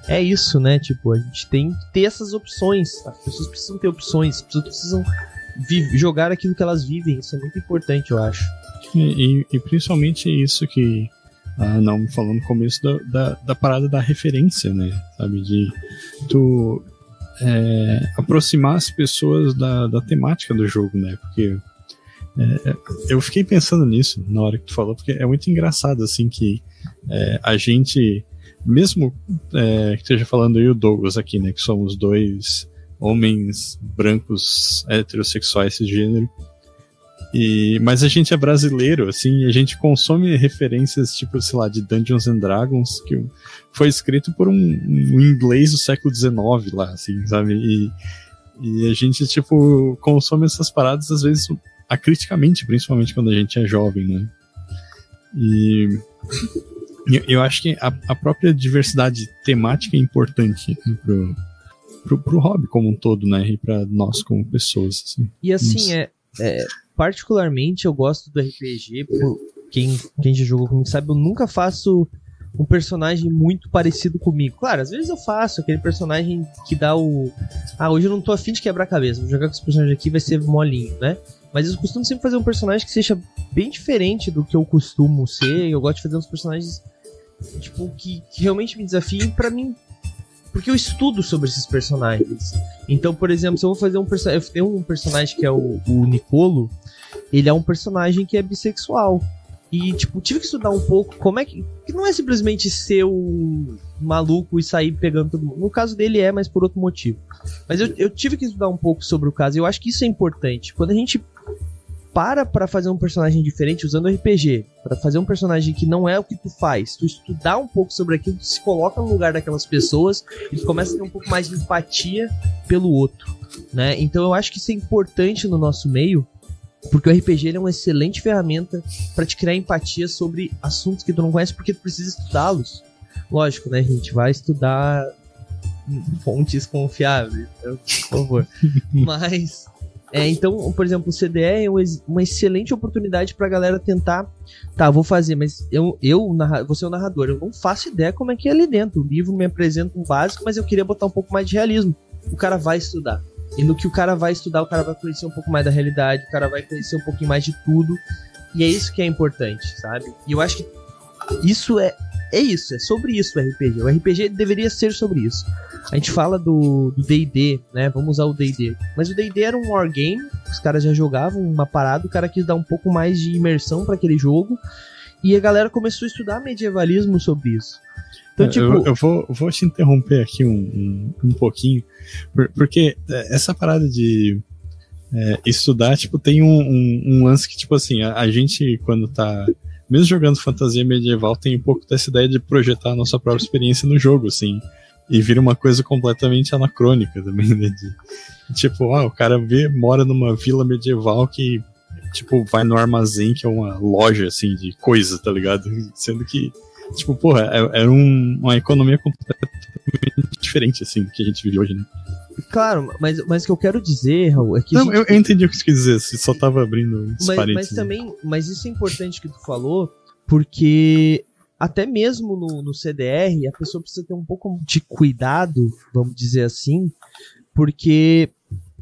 é isso, né? Tipo, a gente tem que ter essas opções. As pessoas precisam ter opções, as pessoas precisam jogar aquilo que elas vivem. Isso é muito importante, eu acho. E, e principalmente isso que a não falou no começo da, da, da, parada da referência, né? Sabe? De tu é, aproximar as pessoas da, da temática do jogo, né? Porque é, eu fiquei pensando nisso na hora que tu falou, porque é muito engraçado, assim, que é, a gente, mesmo é, que esteja falando eu e o Douglas aqui, né? Que somos dois homens brancos heterossexuais cisgênero. E, mas a gente é brasileiro, assim, a gente consome referências, tipo, sei lá, de Dungeons and Dragons, que foi escrito por um, um inglês do século XIX lá, assim, sabe? E, e a gente, tipo, consome essas paradas, às vezes, acriticamente, principalmente quando a gente é jovem, né? E eu acho que a, a própria diversidade temática é importante né, pro, pro, pro hobby como um todo, né? E pra nós como pessoas. Assim. E assim, é, é, particularmente eu gosto do RPG, por quem, quem já jogou comigo sabe, eu nunca faço um personagem muito parecido comigo. Claro, às vezes eu faço aquele personagem que dá o. Ah, hoje eu não tô afim de quebrar a cabeça, vou jogar com esse personagem aqui, vai ser molinho, né? Mas eu costumo sempre fazer um personagem que seja bem diferente do que eu costumo ser. Eu gosto de fazer uns personagens, tipo, que, que realmente me desafiem para mim porque eu estudo sobre esses personagens. Então, por exemplo, se eu vou fazer um personagem. Eu tenho um personagem que é o, o Nicolo. Ele é um personagem que é bissexual. E, tipo, tive que estudar um pouco como é que. Que não é simplesmente ser o maluco e sair pegando todo mundo. No caso dele é, mas por outro motivo. Mas eu, eu tive que estudar um pouco sobre o caso e eu acho que isso é importante. Quando a gente para para fazer um personagem diferente usando RPG, para fazer um personagem que não é o que tu faz, tu estudar um pouco sobre aquilo, tu se coloca no lugar daquelas pessoas e tu começa a ter um pouco mais de empatia pelo outro, né? Então eu acho que isso é importante no nosso meio, porque o RPG é uma excelente ferramenta para te criar empatia sobre assuntos que tu não conhece, porque tu precisa estudá-los. Lógico, né, gente? Vai estudar fontes confiáveis, por favor. Mas é, então, por exemplo, o CDE é uma excelente oportunidade pra galera tentar. Tá, vou fazer, mas eu, eu vou ser o narrador, eu não faço ideia como é que é ali dentro. O livro me apresenta um básico, mas eu queria botar um pouco mais de realismo. O cara vai estudar. E no que o cara vai estudar, o cara vai conhecer um pouco mais da realidade, o cara vai conhecer um pouquinho mais de tudo. E é isso que é importante, sabe? E eu acho que isso é, é isso, é sobre isso o RPG. O RPG deveria ser sobre isso. A gente fala do D&D, né? Vamos usar o D&D. Mas o D&D era um wargame, os caras já jogavam uma parada, o cara quis dar um pouco mais de imersão para aquele jogo. E a galera começou a estudar medievalismo sobre isso. Então, tipo... eu, eu vou, vou te interromper aqui um, um, um pouquinho, porque é, essa parada de é, estudar, tipo, tem um, um, um, lance que, tipo assim, a, a, gente, quando tá mesmo jogando fantasia medieval, tem um pouco dessa ideia de projetar a nossa própria experiência no jogo, assim. E vira uma coisa completamente anacrônica também, né? De, tipo, ah, o cara vê, mora numa vila medieval que, tipo, vai no armazém, que é uma loja, assim, de coisa, tá ligado? Sendo que, tipo, porra, é, é um, uma economia completamente diferente, assim, do que a gente vive hoje, né? Claro, mas, mas o que eu quero dizer, Raul, é que. Não, gente... eu, eu, entendi o que você quis dizer, você só tava abrindo mas, Mas também, mas isso é importante que tu falou, porque até mesmo no, no CDR, a pessoa precisa ter um pouco de cuidado, vamos dizer assim, porque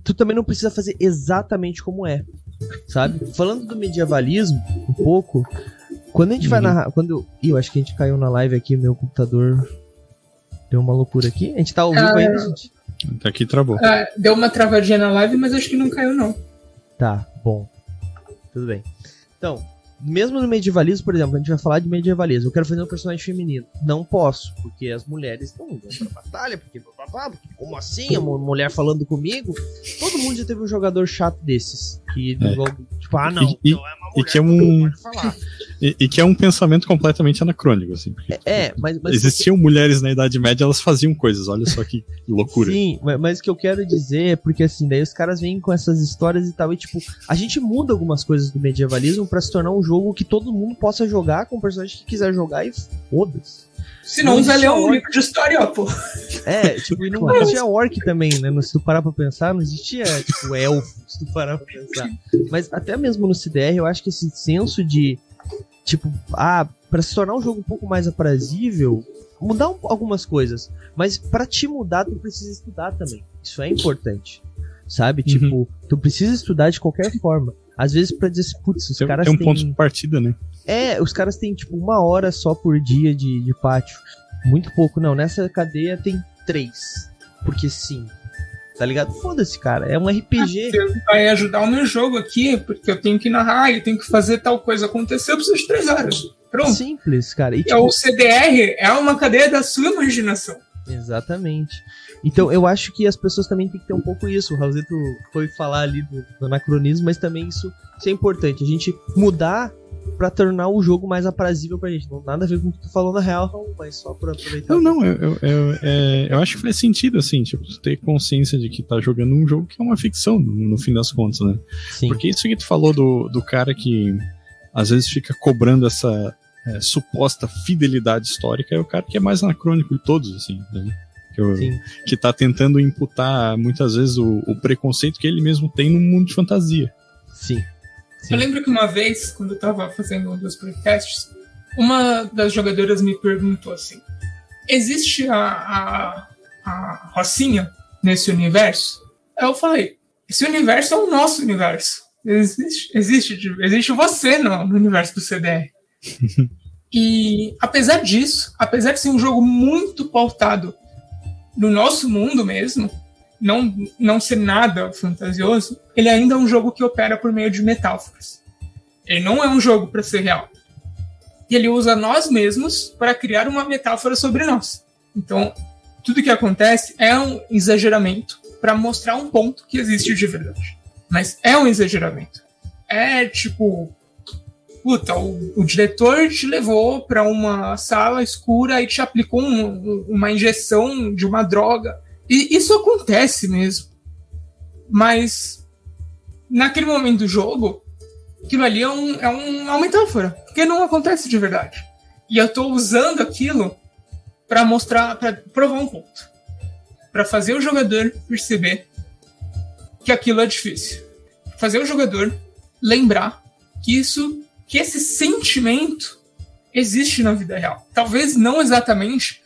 tu também não precisa fazer exatamente como é, sabe? Falando do medievalismo, um pouco, quando a gente uhum. vai narrar. Quando eu, eu acho que a gente caiu na live aqui, meu computador deu uma loucura aqui. A gente tá ao vivo ah, ainda, gente? Aqui travou. Ah, deu uma travadinha na live, mas acho que não caiu, não. Tá, bom. Tudo bem. Então, mesmo no medievalismo, por exemplo, a gente vai falar de medievalismo. Eu quero fazer um personagem feminino. Não posso, porque as mulheres não vão pra batalha, porque, porque como assim? A mulher falando comigo? Todo mundo já teve um jogador chato desses. Que, é. tipo, ah, não, e, então é uma mulher, e que é um... E, e, que é um pensamento completamente anacrônico, assim. Porque, é, mas, mas existiam mulheres na Idade Média, elas faziam coisas, olha só que loucura. Sim, mas o que eu quero dizer é porque assim, daí os caras vêm com essas histórias e tal, e tipo, a gente muda algumas coisas do medievalismo para se tornar um jogo que todo mundo possa jogar com o personagem que quiser jogar e foda-se. Senão vai ler um livro de história, pô. É, tipo, e não existia orc também, né? Se tu parar pra pensar, não existia, tipo, elfo, se tu parar pra pensar. Mas até mesmo no CDR, eu acho que esse senso de, tipo, ah, pra se tornar um jogo um pouco mais aprazível, mudar um, algumas coisas. Mas para te mudar, tu precisa estudar também. Isso é importante. Sabe? Uhum. Tipo, tu precisa estudar de qualquer forma. Às vezes pra dizer, putz, os tem, caras tem um têm... ponto de partida, né? É, os caras têm tipo uma hora só por dia de, de pátio. Muito pouco, não. Nessa cadeia tem três. Porque sim. Tá ligado? Foda-se, cara. É um RPG. Você vai ajudar o meu jogo aqui, porque eu tenho que narrar, eu tenho que fazer tal coisa acontecer, eu preciso de três horas. Pronto. Simples, cara. E, tipo... O CDR é uma cadeia da sua imaginação. Exatamente. Então eu acho que as pessoas também têm que ter um pouco isso. O Raulzito foi falar ali do, do anacronismo, mas também isso, isso é importante. A gente mudar para tornar o jogo mais aprazível pra gente. Não nada a ver com o que tu falou na real, mas só por aproveitar. Não, não, eu, eu, é, eu, acho que faz sentido, assim, tipo, ter consciência de que tá jogando um jogo que é uma ficção, no, no fim das contas, né? Sim. Porque isso que tu falou do, do cara que às vezes fica cobrando essa é, suposta fidelidade histórica, é o cara que é mais anacrônico de todos, assim, né? Que, eu, que tá tentando imputar muitas vezes o, o preconceito que ele mesmo tem no mundo de fantasia. Sim. Sim. Eu lembro que uma vez, quando eu tava fazendo um dos podcasts, uma das jogadoras me perguntou assim: existe a, a, a Rocinha nesse universo? Aí eu falei: esse universo é o nosso universo. Existe, existe, existe você no, no universo do CDR. e apesar disso, apesar de ser um jogo muito pautado no nosso mundo mesmo, não, não ser nada fantasioso, ele ainda é um jogo que opera por meio de metáforas. Ele não é um jogo para ser real. E ele usa nós mesmos para criar uma metáfora sobre nós. Então, tudo que acontece é um exageramento para mostrar um ponto que existe de verdade. Mas é um exageramento. É tipo, puta, o, o diretor te levou para uma sala escura e te aplicou um, uma injeção de uma droga e isso acontece mesmo. Mas naquele momento do jogo, aquilo ali é, um, é uma metáfora. Porque não acontece de verdade. E eu estou usando aquilo para mostrar, para provar um ponto. Para fazer o jogador perceber que aquilo é difícil. Fazer o jogador lembrar que isso, que esse sentimento existe na vida real. Talvez não exatamente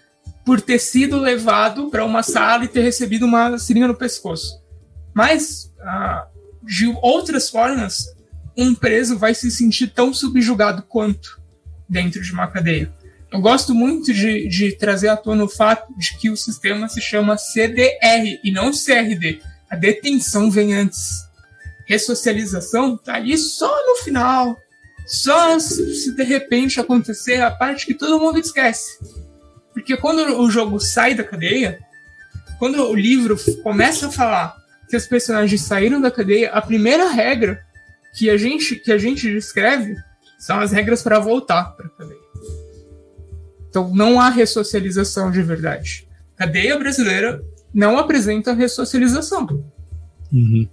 por ter sido levado para uma sala e ter recebido uma seringa no pescoço. Mas, ah, de outras formas, um preso vai se sentir tão subjugado quanto dentro de uma cadeia. Eu gosto muito de, de trazer à tona o fato de que o sistema se chama CDR e não CRD. A detenção vem antes. Ressocialização tá ali só no final. Só se, de repente acontecer a parte que todo mundo esquece. Porque quando o jogo sai da cadeia, quando o livro começa a falar que os personagens saíram da cadeia, a primeira regra que a gente que a gente descreve são as regras para voltar para a cadeia. Então não há ressocialização de verdade. Cadeia brasileira não apresenta ressocialização. Uhum.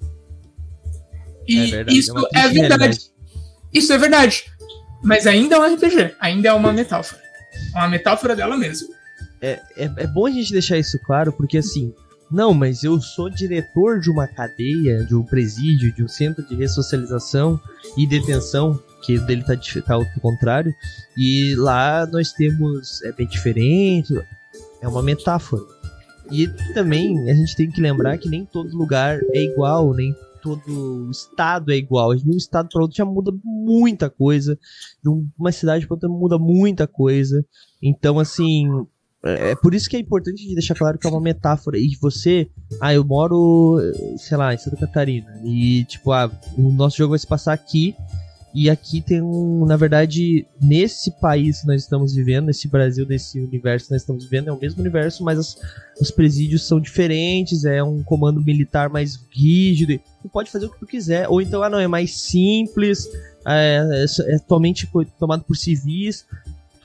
E é verdade, isso é, é verdade. Isso é verdade. Mas ainda é um RPG, ainda é uma metáfora. É uma metáfora dela mesma é, é, é bom a gente deixar isso claro, porque assim, não, mas eu sou diretor de uma cadeia, de um presídio, de um centro de ressocialização e detenção, que dele tá, tá ao contrário, e lá nós temos. É bem diferente, é uma metáfora. E também a gente tem que lembrar que nem todo lugar é igual, nem todo estado é igual. De um estado para outro já muda muita coisa, de uma cidade para outra muda muita coisa. Então, assim, é, é por isso que é importante deixar claro que é uma metáfora. E você, ah, eu moro, sei lá, em Santa Catarina. E, tipo, ah, o nosso jogo vai se passar aqui. E aqui tem um, na verdade, nesse país que nós estamos vivendo, nesse Brasil, nesse universo que nós estamos vivendo, é o mesmo universo, mas as, os presídios são diferentes, é um comando militar mais rígido. Tu pode fazer o que tu quiser. Ou então, ah, não, é mais simples, é, é, é atualmente tomado por civis.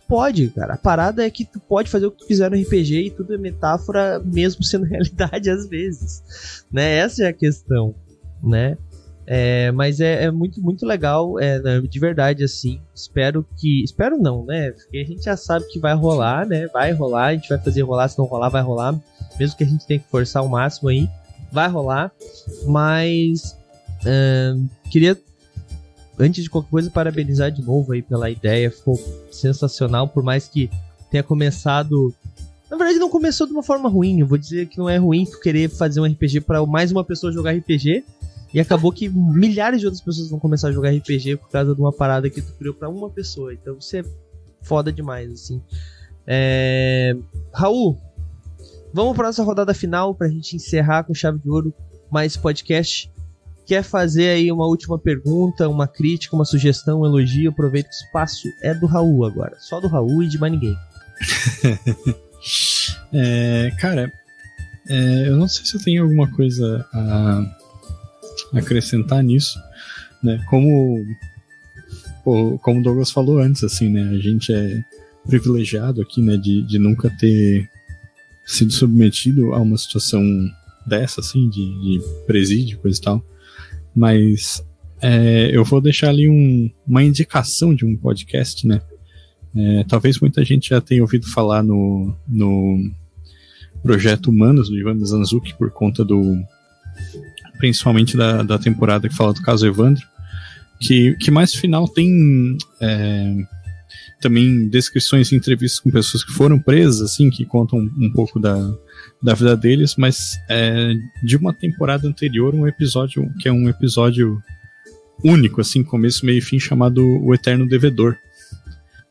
Pode, cara. A parada é que tu pode fazer o que tu quiser no RPG e tudo é metáfora, mesmo sendo realidade às vezes. Né? Essa é a questão, né? É, mas é, é, muito, muito legal, é, né, de verdade, assim. Espero que. Espero não, né? Porque a gente já sabe que vai rolar, né? Vai rolar, a gente vai fazer rolar, se não rolar, vai rolar. Mesmo que a gente tenha que forçar o máximo aí, vai rolar. Mas. Uh, queria, antes de qualquer coisa, parabenizar de novo aí pela ideia. Ficou sensacional, por mais que tenha começado. Na verdade, não começou de uma forma ruim. Eu vou dizer que não é ruim querer fazer um RPG para mais uma pessoa jogar RPG e acabou que milhares de outras pessoas vão começar a jogar RPG por causa de uma parada que tu criou para uma pessoa. Então isso é foda demais, assim. É... Raul, vamos para nossa rodada final pra gente encerrar com chave de ouro mais podcast. Quer fazer aí uma última pergunta, uma crítica, uma sugestão, um elogio? Aproveita que o espaço é do Raul agora. Só do Raul e de mais ninguém. é, cara, é, eu não sei se eu tenho alguma coisa a acrescentar nisso, né? Como como o Douglas falou antes, assim, né? A gente é privilegiado aqui, né? De, de nunca ter sido submetido a uma situação dessa, assim, de, de presídio, coisa e tal. Mas é, eu vou deixar ali um, uma indicação de um podcast, né? É, talvez muita gente já tenha ouvido falar no, no projeto Humanos do Ivan Mizanzuki por conta do principalmente da, da temporada que fala do caso Evandro, que, que mais final tem é, também descrições e entrevistas com pessoas que foram presas, assim, que contam um pouco da, da vida deles, mas é, de uma temporada anterior, um episódio que é um episódio único, assim, começo, meio e fim, chamado O Eterno Devedor,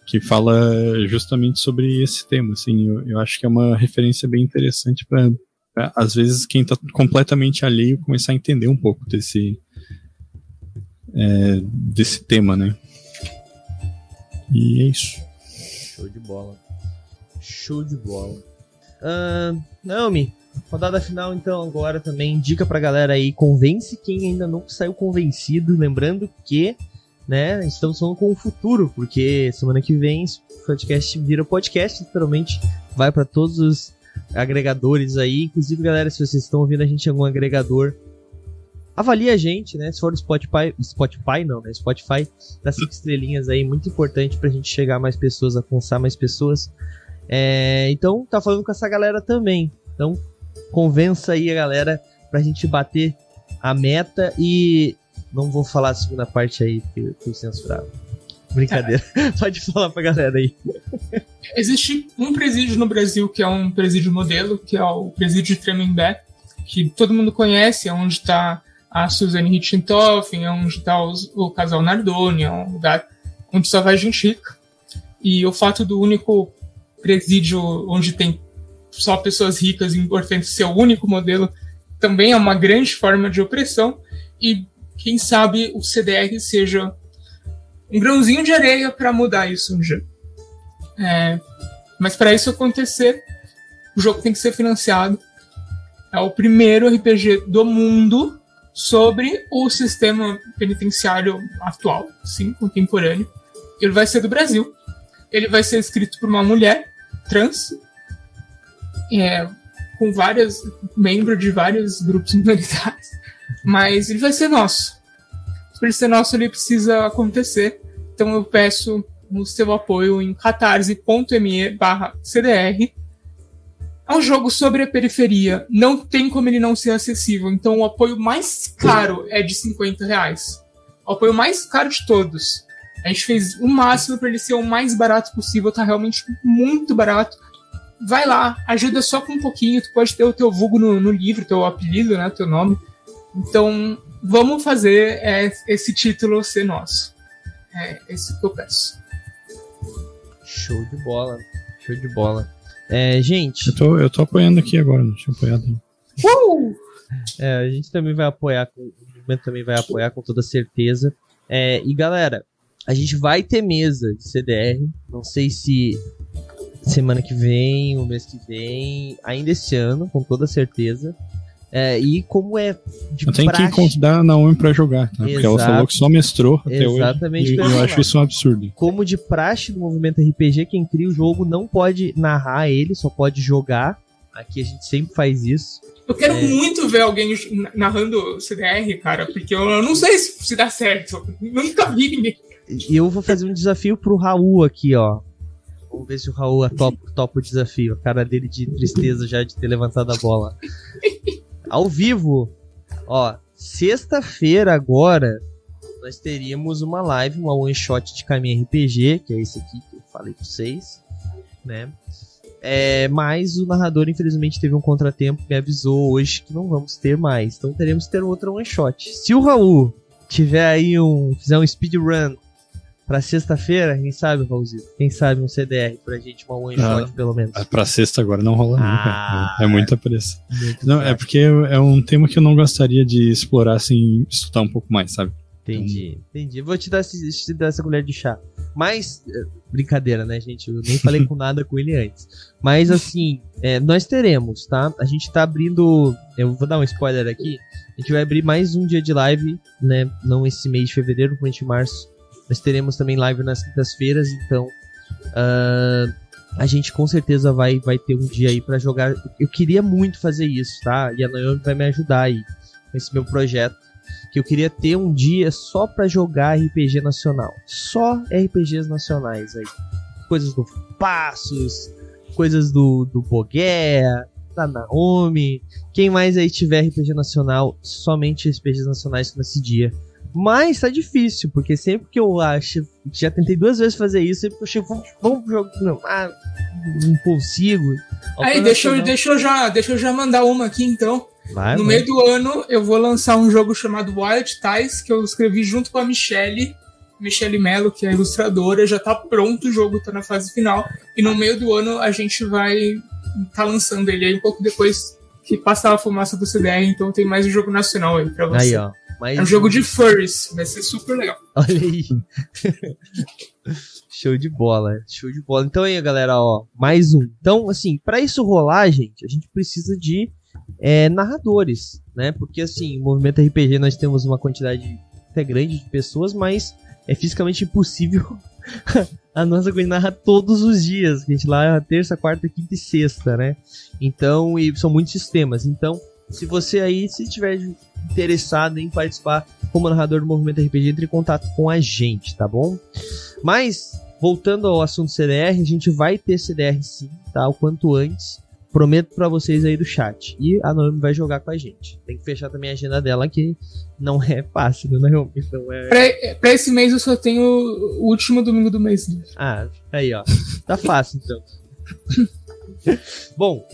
que fala justamente sobre esse tema, assim, eu, eu acho que é uma referência bem interessante para às vezes quem está completamente alheio começar a entender um pouco desse é, desse tema, né? E é isso. Show de bola. Show de bola. Uh, Naomi, rodada final então agora também. Dica pra galera aí, convence quem ainda não saiu convencido. Lembrando que, né, estamos falando com o futuro, porque semana que vem o podcast vira podcast, literalmente vai para todos os agregadores aí. Inclusive, galera, se vocês estão ouvindo a gente em algum agregador, avalie a gente, né? Se for Spotify, Spotify não, né? Spotify dá cinco estrelinhas aí, muito importante pra gente chegar mais pessoas, alcançar mais pessoas. É, então, tá falando com essa galera também. Então, convença aí a galera pra gente bater a meta e não vou falar a segunda parte aí, porque eu fui censurado. Brincadeira. Pode falar pra galera aí. Existe um presídio no Brasil que é um presídio modelo, que é o presídio de Tremembé, que todo mundo conhece, é onde está a Suzane Richthofen, é onde está o casal Nardoni, é um lugar onde só vai gente rica. E o fato do único presídio onde tem só pessoas ricas e importantes ser o único modelo também é uma grande forma de opressão. E quem sabe o CDR seja um grãozinho de areia para mudar isso um dia. É, mas para isso acontecer, o jogo tem que ser financiado. É o primeiro RPG do mundo sobre o sistema penitenciário atual, sim, contemporâneo. Ele vai ser do Brasil. Ele vai ser escrito por uma mulher trans, é, com várias membros de vários grupos minoritários, mas ele vai ser nosso para ser nosso ele precisa acontecer. Então eu peço o seu apoio em catarse.me CDR. É um jogo sobre a periferia. Não tem como ele não ser acessível. Então o apoio mais caro é de 50 reais. O apoio mais caro de todos. A gente fez o máximo para ele ser o mais barato possível. Tá realmente muito barato. Vai lá, ajuda só com um pouquinho. Tu pode ter o teu vulgo no, no livro, teu apelido, né? Teu nome. Então, vamos fazer é, esse título ser nosso. É esse que eu peço. Show de bola. Show de bola. É, gente. Eu tô, eu tô apoiando aqui agora, não tinha apoiado ainda. Uh! É, a gente também vai apoiar, com, o movimento também vai apoiar com toda certeza. É, e galera, a gente vai ter mesa de CDR. Não sei se semana que vem, o mês que vem, ainda esse ano, com toda certeza. É, e como é de Eu praxe, que convidar a Naomi pra jogar, tá? Porque ela falou que só mestrou até Exatamente hoje. E eu eu acho isso um absurdo. como de praxe do movimento RPG, quem cria o jogo não pode narrar ele, só pode jogar. Aqui a gente sempre faz isso. Eu quero É. muito ver alguém narrando CDR, cara, porque eu, eu não sei se, se dá certo. Nunca vi ninguém. E eu vou fazer um desafio pro Raul aqui, ó. Vamos ver se o Raul topa, topa o desafio. A cara dele de tristeza já de ter levantado a bola. Ao vivo, ó, sexta-feira agora, nós teríamos uma live, uma one shot de caminho RPG, que é esse aqui que eu falei pra vocês, né? É, mas o narrador, infelizmente, teve um contratempo me avisou hoje que não vamos ter mais. Então teremos que ter outra one shot. Se o Raul tiver aí um. fizer um speedrun pra sexta-feira, quem sabe, Raulzito? Quem sabe um CDR pra gente, uma one Ah, shot pelo menos. Ah, Pra sexta agora não rola Ah. nunca. É muita pressa. Não, é porque é um tema que eu não gostaria de explorar sem estudar um pouco mais, sabe? Entendi, entendi. Vou te dar, te dar essa colher de chá. Mas, é, brincadeira, né, gente? Eu nem falei com nada com ele antes. Mas, assim, é, nós teremos, tá? A gente tá abrindo. Eu vou dar um spoiler aqui. A gente vai abrir mais um dia de live, né? Não esse mês de fevereiro, provavelmente de março. Nós teremos também live nas quintas-feiras, então. ah, a gente com certeza vai, vai ter um dia aí pra jogar. Eu queria muito fazer isso, tá? E a Naomi vai me ajudar aí com esse meu projeto que eu queria ter um dia só pra jogar RPG nacional. Só RPGs nacionais aí. Coisas do Passos, coisas do, do Bogué, da Naomi. Quem mais aí tiver RPG nacional, somente RPGs nacionais nesse dia. Mas tá difícil, porque sempre que eu acho. Já tentei duas vezes fazer isso, sempre que eu chego, vamos, vamos jogar. Não, ah, não consigo. Aí, deixa eu, Nacional. deixa, eu já, deixa eu já mandar uma aqui então. Vai, no vai. meio do ano, eu vou lançar um jogo chamado Wild Ties, que eu escrevi junto com a Michelle. Michelle Mello, que é a ilustradora, já tá pronto o jogo, tá na fase final. E no meio do ano a gente vai tá lançando ele aí um pouco depois que passar a fumaça do CDR, então tem mais um jogo nacional aí pra você. Aí, ó. Mais É um jogo de furries, vai ser super legal. Olha aí. show de bola, show de bola. Então aí, galera, ó, mais um. Então, assim, pra isso rolar, gente, a gente precisa de é, narradores, né? Porque, assim, no movimento RPG nós temos uma quantidade até grande de pessoas, mas é fisicamente impossível a nossa coisa narrar todos os dias. A gente lá terça, quarta, quinta e sexta, né? Então, e são muitos sistemas. Então, se você aí, se estiver interessado em participar como narrador do movimento RPG, entre em contato com a gente, tá bom? Mas, voltando ao assunto CDR, a gente vai ter CDR sim, tá? O quanto antes. Prometo pra vocês aí do chat. E a Naomi vai jogar com a gente. Tem que fechar também a agenda dela, que não é fácil, né, Naomi? Então é... Pra, pra esse mês eu só tenho o último domingo do mês. Ah, aí ó. Tá fácil então. Bom,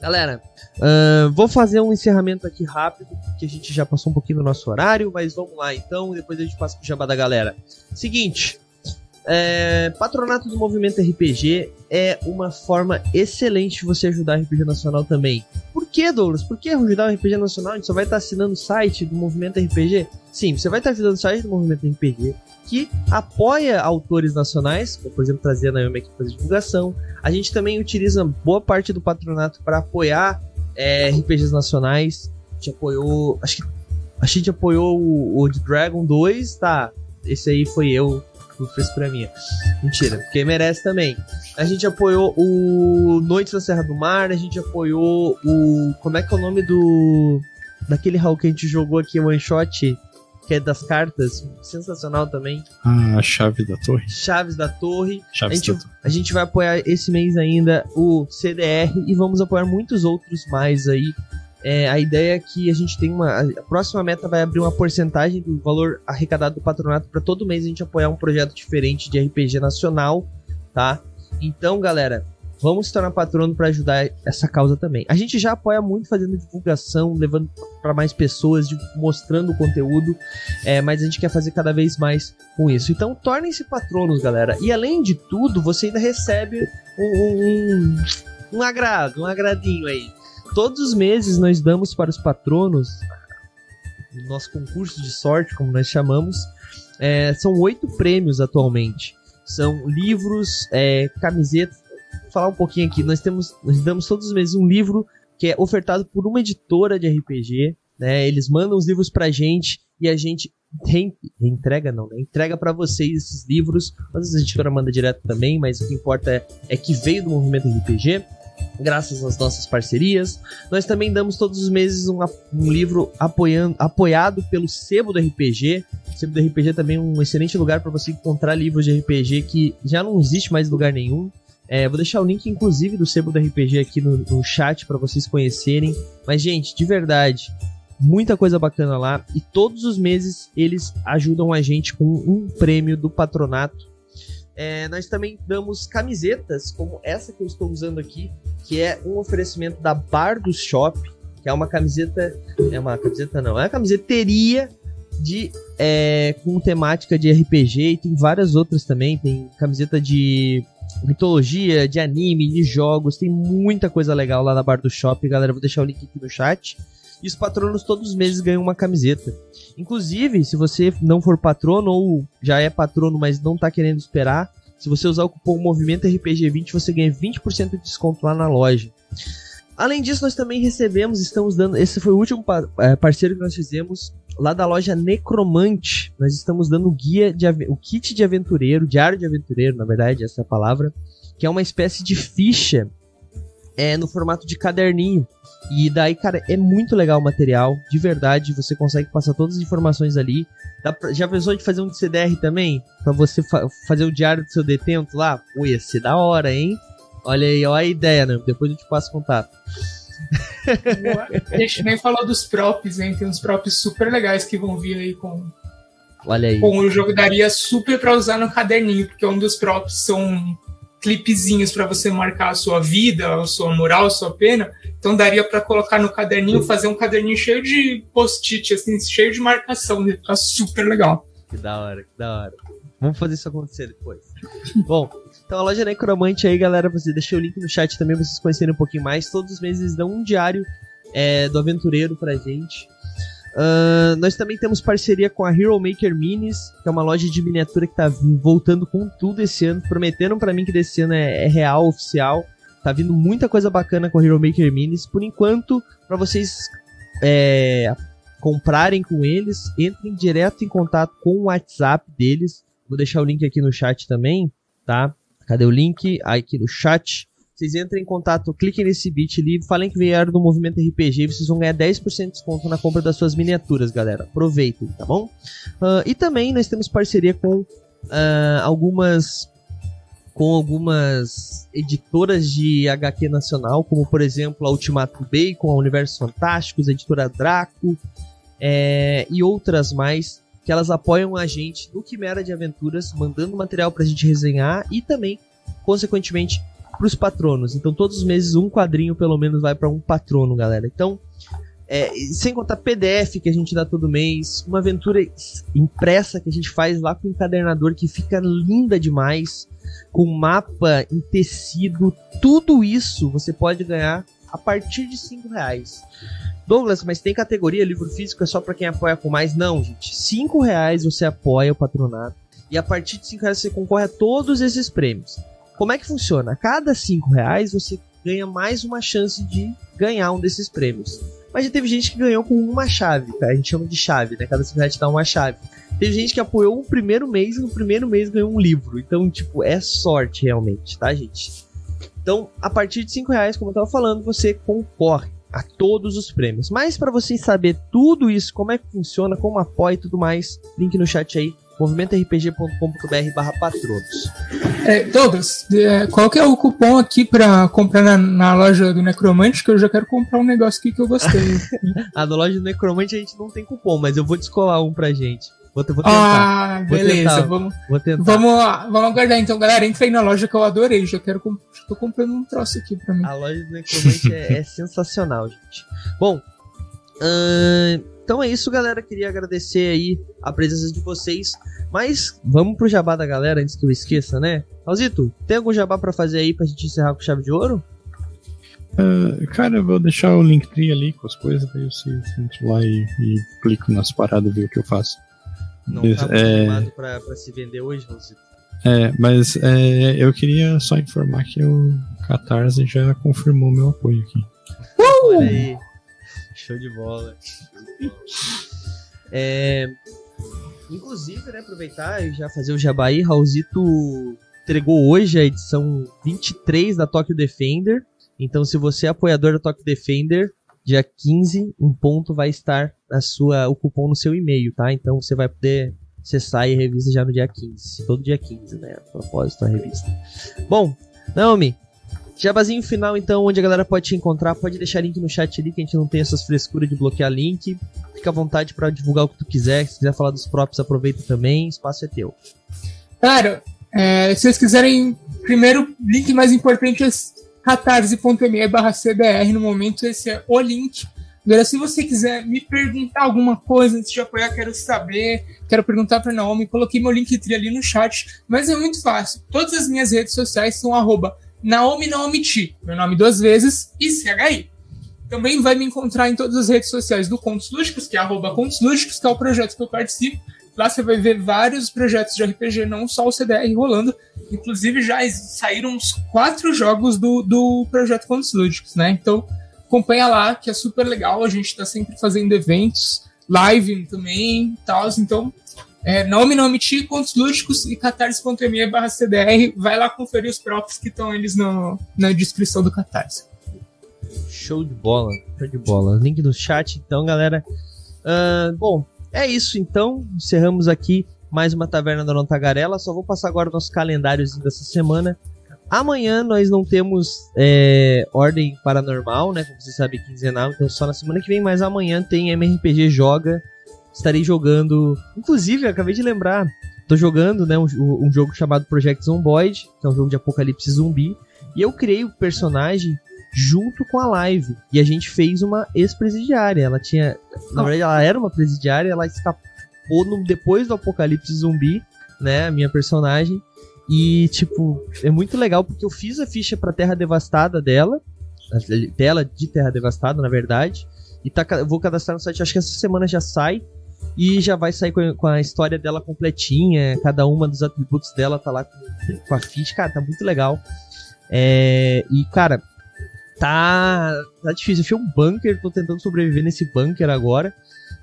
galera, ahn, vou fazer um encerramento aqui rápido, que a gente já passou um pouquinho do nosso horário, mas vamos lá então, depois a gente passa pro jabá da galera. Seguinte, é, Patronato do Movimento RPG é uma forma excelente de você ajudar o RPG Nacional também. Por que, Douglas? Por que ajudar o RPG Nacional? A gente só vai estar assinando o site do Movimento RPG? Sim, você vai estar ajudando o site do Movimento RPG, que apoia autores nacionais, como por exemplo trazer a Naomi aqui para fazer divulgação. A gente também utiliza boa parte do patronato para apoiar é, RPGs nacionais. A gente apoiou. Acho que a gente apoiou o, o de Dragon 2, tá? Esse aí foi eu que fez pra mim. Mentira, porque merece também. A gente apoiou o Noites da Serra do Mar, a gente apoiou o. Como é que é o nome do. Daquele Raul que a gente jogou aqui, One Shot, que é das cartas. Sensacional também. Ah, a chave da torre. Chaves da Torre. A Chaves gente, da torre. a gente vai apoiar esse mês ainda o CDR e vamos apoiar muitos outros mais aí. É, a ideia é que a gente tem uma. A próxima meta vai abrir uma porcentagem do valor arrecadado do patronato para todo mês a gente apoiar um projeto diferente de RPG nacional, tá? Então, galera, vamos se tornar patrono para ajudar essa causa também. A gente já apoia muito fazendo divulgação, levando para mais pessoas, mostrando o conteúdo, é, mas a gente quer fazer cada vez mais com isso. Então, tornem-se patronos, galera. E além de tudo, você ainda recebe um, um, um agrado, um agradinho aí. Todos os meses nós damos para os patronos nosso concurso de sorte, como nós chamamos. É, são oito prêmios atualmente. São livros, é, camisetas. Falar um pouquinho aqui. Nós temos, nós damos todos os meses um livro que é ofertado por uma editora de RPG, né? Eles mandam os livros pra gente e a gente entrega não, né? Entrega para vocês esses livros. Às vezes a editora manda direto também, mas o que importa é, é que veio do movimento RPG graças às nossas parcerias. Nós também damos todos os meses um, um, livro apoiando, apoiado pelo Sebo do RPG. O Sebo do RPG também é um excelente lugar para você encontrar livros de RPG que já não existe mais em lugar nenhum. É, vou deixar o link, inclusive, do Sebo do RPG aqui no, no chat para vocês conhecerem. Mas, gente, de verdade, muita coisa bacana lá. E todos os meses eles ajudam a gente com um prêmio do patronato é, nós também damos camisetas, como essa que eu estou usando aqui, que é um oferecimento da Bar do Shop, que é uma camiseta. É uma camiseta não, é uma camiseteria de é, com temática de RPG e tem várias outras também. Tem camiseta de mitologia, de anime, de jogos, tem muita coisa legal lá na Bar do Shop, galera. Vou deixar o link aqui no chat. E os patronos todos os meses ganham uma camiseta. Inclusive, se você não for patrono ou já é patrono, mas não está querendo esperar, se você usar o cupom Movimento RPG20, você ganha 20% de desconto lá na loja. Além disso, nós também recebemos, estamos dando. Esse foi o último é, parceiro que nós fizemos lá da loja Necromante. Nós estamos dando o guia de o kit de aventureiro, diário de aventureiro, na verdade, essa é a palavra, que é uma espécie de ficha é, no formato de caderninho. E daí, cara, é muito legal o material, de verdade. Você consegue passar todas as informações ali. Pra, já pensou de fazer um CDR também? Pra você fa fazer o diário do seu detento lá? Pô, ia ser da hora, hein? Olha aí, olha a ideia, né? Depois eu te passo contato. A gente nem falou dos props, hein? Tem uns props super legais que vão vir aí com. Olha aí. Com o jogo daria super pra usar no caderninho, porque um dos props são clipezinhos para você marcar a sua vida, a sua moral, a sua pena. Então daria para colocar no caderninho, fazer um caderninho cheio de post-it, assim, cheio de marcação. Tá super legal. Que da hora, que da hora. Vamos fazer isso acontecer depois. Bom, então a loja Necromante aí, galera, você deixei o link no chat também pra vocês conhecerem um pouquinho mais. Todos os meses dão um diário é, do aventureiro pra gente. Uh, nós também temos parceria com a Hero Maker Minis, que é uma loja de miniatura que tá voltando com tudo esse ano. Prometeram para mim que desse ano é, é, real, oficial. Tá vindo muita coisa bacana com a Hero Maker Minis. Por enquanto, para vocês é, comprarem com eles, entrem direto em contato com o WhatsApp deles. Vou deixar o link aqui no chat também, tá? Cadê o link? Aqui no chat. Vocês entrem em contato, cliquem nesse bit ali, falem que vieram do movimento RPG, vocês vão ganhar 10% de desconto na compra das suas miniaturas, galera. Aproveitem, tá bom? Uh, e também nós temos parceria com uh, algumas com algumas editoras de HQ nacional, como por exemplo a Ultimato Bacon, a Universos Fantásticos, a editora Draco é, e outras mais, que elas apoiam a gente no Quimera de Aventuras, mandando material pra gente resenhar e também, consequentemente, para os patronos. Então, todos os meses, um quadrinho pelo menos vai para um patrono, galera. Então, é, sem contar PDF que a gente dá todo mês, uma aventura impressa que a gente faz lá com o encadernador que fica linda demais, com mapa em tecido, tudo isso você pode ganhar a partir de 5 reais. Douglas, mas tem categoria livro físico é só para quem apoia com mais? Não, gente. 5 reais você apoia o patronato e a partir de 5 reais você concorre a todos esses prêmios. Como é que funciona? A cada 5 reais você ganha mais uma chance de ganhar um desses prêmios. Mas já teve gente que ganhou com uma chave, tá? A gente chama de chave, né? Cada 5 reais te dá uma chave. Teve gente que apoiou o primeiro mês e no primeiro mês ganhou um livro. Então, tipo, é sorte realmente, tá, gente? Então, a partir de 5 reais, como eu tava falando, você concorre a todos os prêmios. Mas para vocês saber tudo isso, como é que funciona, como apoia e tudo mais, link no chat aí movimentorpg.com.br barra patronos. É, Douglas, é, qual que é o cupom aqui para comprar na, na, loja do Necromante? Que eu já quero comprar um negócio aqui que eu gostei. a da loja do Necromante a gente não tem cupom, mas eu vou descolar um pra gente. Vou, vou tentar. Ah, vou beleza. Tentar. Vamos, vou tentar. Vamos, vamos aguardar então, galera. Entra aí na loja que eu adorei. Já quero. Já tô comprando um troço aqui pra mim. A loja do Necromante é, é sensacional, gente. Bom, Uh, então é isso, galera. Queria agradecer aí a presença de vocês. Mas vamos pro jabá da galera antes que eu esqueça, né? Alzito, tem algum jabá para fazer aí pra gente encerrar com chave de ouro? Uh, cara, eu vou deixar o Linktree ali com as coisas, daí você entra lá e, e clico nas paradas e vê o que eu faço. Não tá é... pra, pra se vender hoje, Alzito? É, mas é, eu queria só informar que o Catarse já confirmou meu apoio aqui. Uh! Olha aí. Show de bola. Show de bola. É, inclusive, né, aproveitar e já fazer o jabaí, Raulzito entregou hoje a edição 23 da Tokyo Defender. Então, se você é apoiador da Tokyo Defender, dia 15, um ponto vai estar a sua, o cupom no seu e-mail, tá? Então você vai poder acessar e revista já no dia 15. Todo dia 15, né? A propósito, a revista. Bom, Naomi, jabazinho final então, onde a galera pode te encontrar. Pode deixar link no chat ali, que a gente não tem essas frescuras de bloquear link. Fica à vontade para divulgar o que tu quiser. Se quiser falar dos próprios, aproveita também. Espaço é teu. Cara, é, se vocês quiserem, primeiro, link mais importante é catarse.me barra CDR. No momento, esse é o link. Agora, se você quiser me perguntar alguma coisa antes de apoiar, quero saber, quero perguntar para Naomi, coloquei meu Linktree ali no chat, mas é muito fácil. Todas as minhas redes sociais são arroba Naomi Naomi Ti, meu nome duas vezes, e CHI. Também vai me encontrar em todas as redes sociais do Contos Lúdicos, que é arroba Contos Lúdicos, que é o projeto que eu participo. Lá você vai ver vários projetos de RPG, não só o CDR rolando. Inclusive já saíram uns quatro jogos do, do projeto Contos Lúdicos, né? Então acompanha lá, que é super legal. A gente está sempre fazendo eventos, live também tal. Então, é, nome, nome, ti, contos lúdicos e catarse.me barra CDR. Vai lá conferir os próprios que estão eles no, na descrição do Catarse. Show de bola, show de bola. Link no chat, então, galera. Uh, bom, é isso então. Encerramos aqui mais uma Taverna da Nontagarela. Só vou passar agora o nosso calendáriozinho dessa semana. Amanhã nós não temos é, ordem paranormal, né? Como você sabe, quinzenal, então só na semana que vem, mas amanhã tem MRPG Joga. Estarei jogando. Inclusive, acabei de lembrar, tô jogando né, um, um jogo chamado Project Zomboid, que é um jogo de apocalipse zumbi. E eu criei o personagem junto com a live. E a gente fez uma ex-presidiária. Ela tinha. Na verdade, ela era uma presidiária, ela escapou no, depois do apocalipse zumbi, né? A minha personagem. E, tipo, é muito legal porque eu fiz a ficha pra Terra Devastada dela. Dela de Terra Devastada, na verdade. E tá, vou cadastrar no site, acho que essa semana já sai. E já vai sair com a história dela completinha. Cada uma dos atributos dela tá lá com, com a ficha. Cara, tá muito legal. É, e, cara, tá, tá difícil. Achei um bunker, tô tentando sobreviver nesse bunker agora.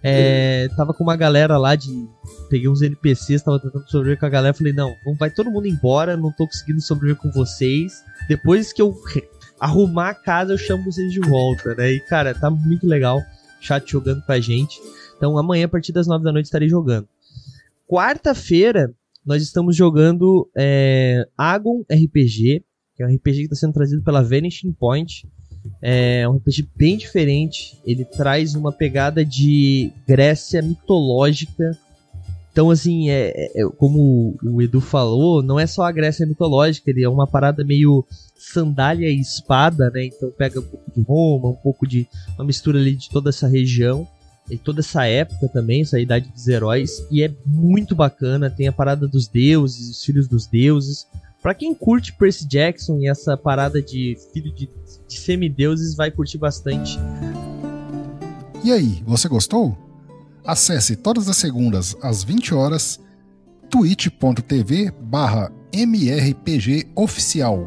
É, tava com uma galera lá de. Peguei uns NPCs, tava tentando sobreviver com a galera. Falei, não, vai todo mundo embora, não tô conseguindo sobreviver com vocês. Depois que eu arrumar a casa, eu chamo vocês de volta, né? E, cara, tá muito legal. Chat jogando com a gente. Então, amanhã, a partir das 9 da noite, estarei jogando. Quarta-feira, nós estamos jogando é, Agon RPG, que é um RPG que está sendo trazido pela Vanishing Point. É um RPG bem diferente. Ele traz uma pegada de Grécia mitológica. Então, assim, é, é, é, como o Edu falou, não é só a Grécia mitológica, ele é uma parada meio sandália e espada, né? Então pega um pouco de Roma, um pouco de uma mistura ali de toda essa região e toda essa época também, essa idade dos heróis, e é muito bacana. Tem a parada dos deuses, os filhos dos deuses. Para quem curte Percy Jackson e essa parada de filho de de semideuses vai curtir bastante. E aí, você gostou? Acesse todas as segundas às 20 horas twitch.tv barra mrpgoficial.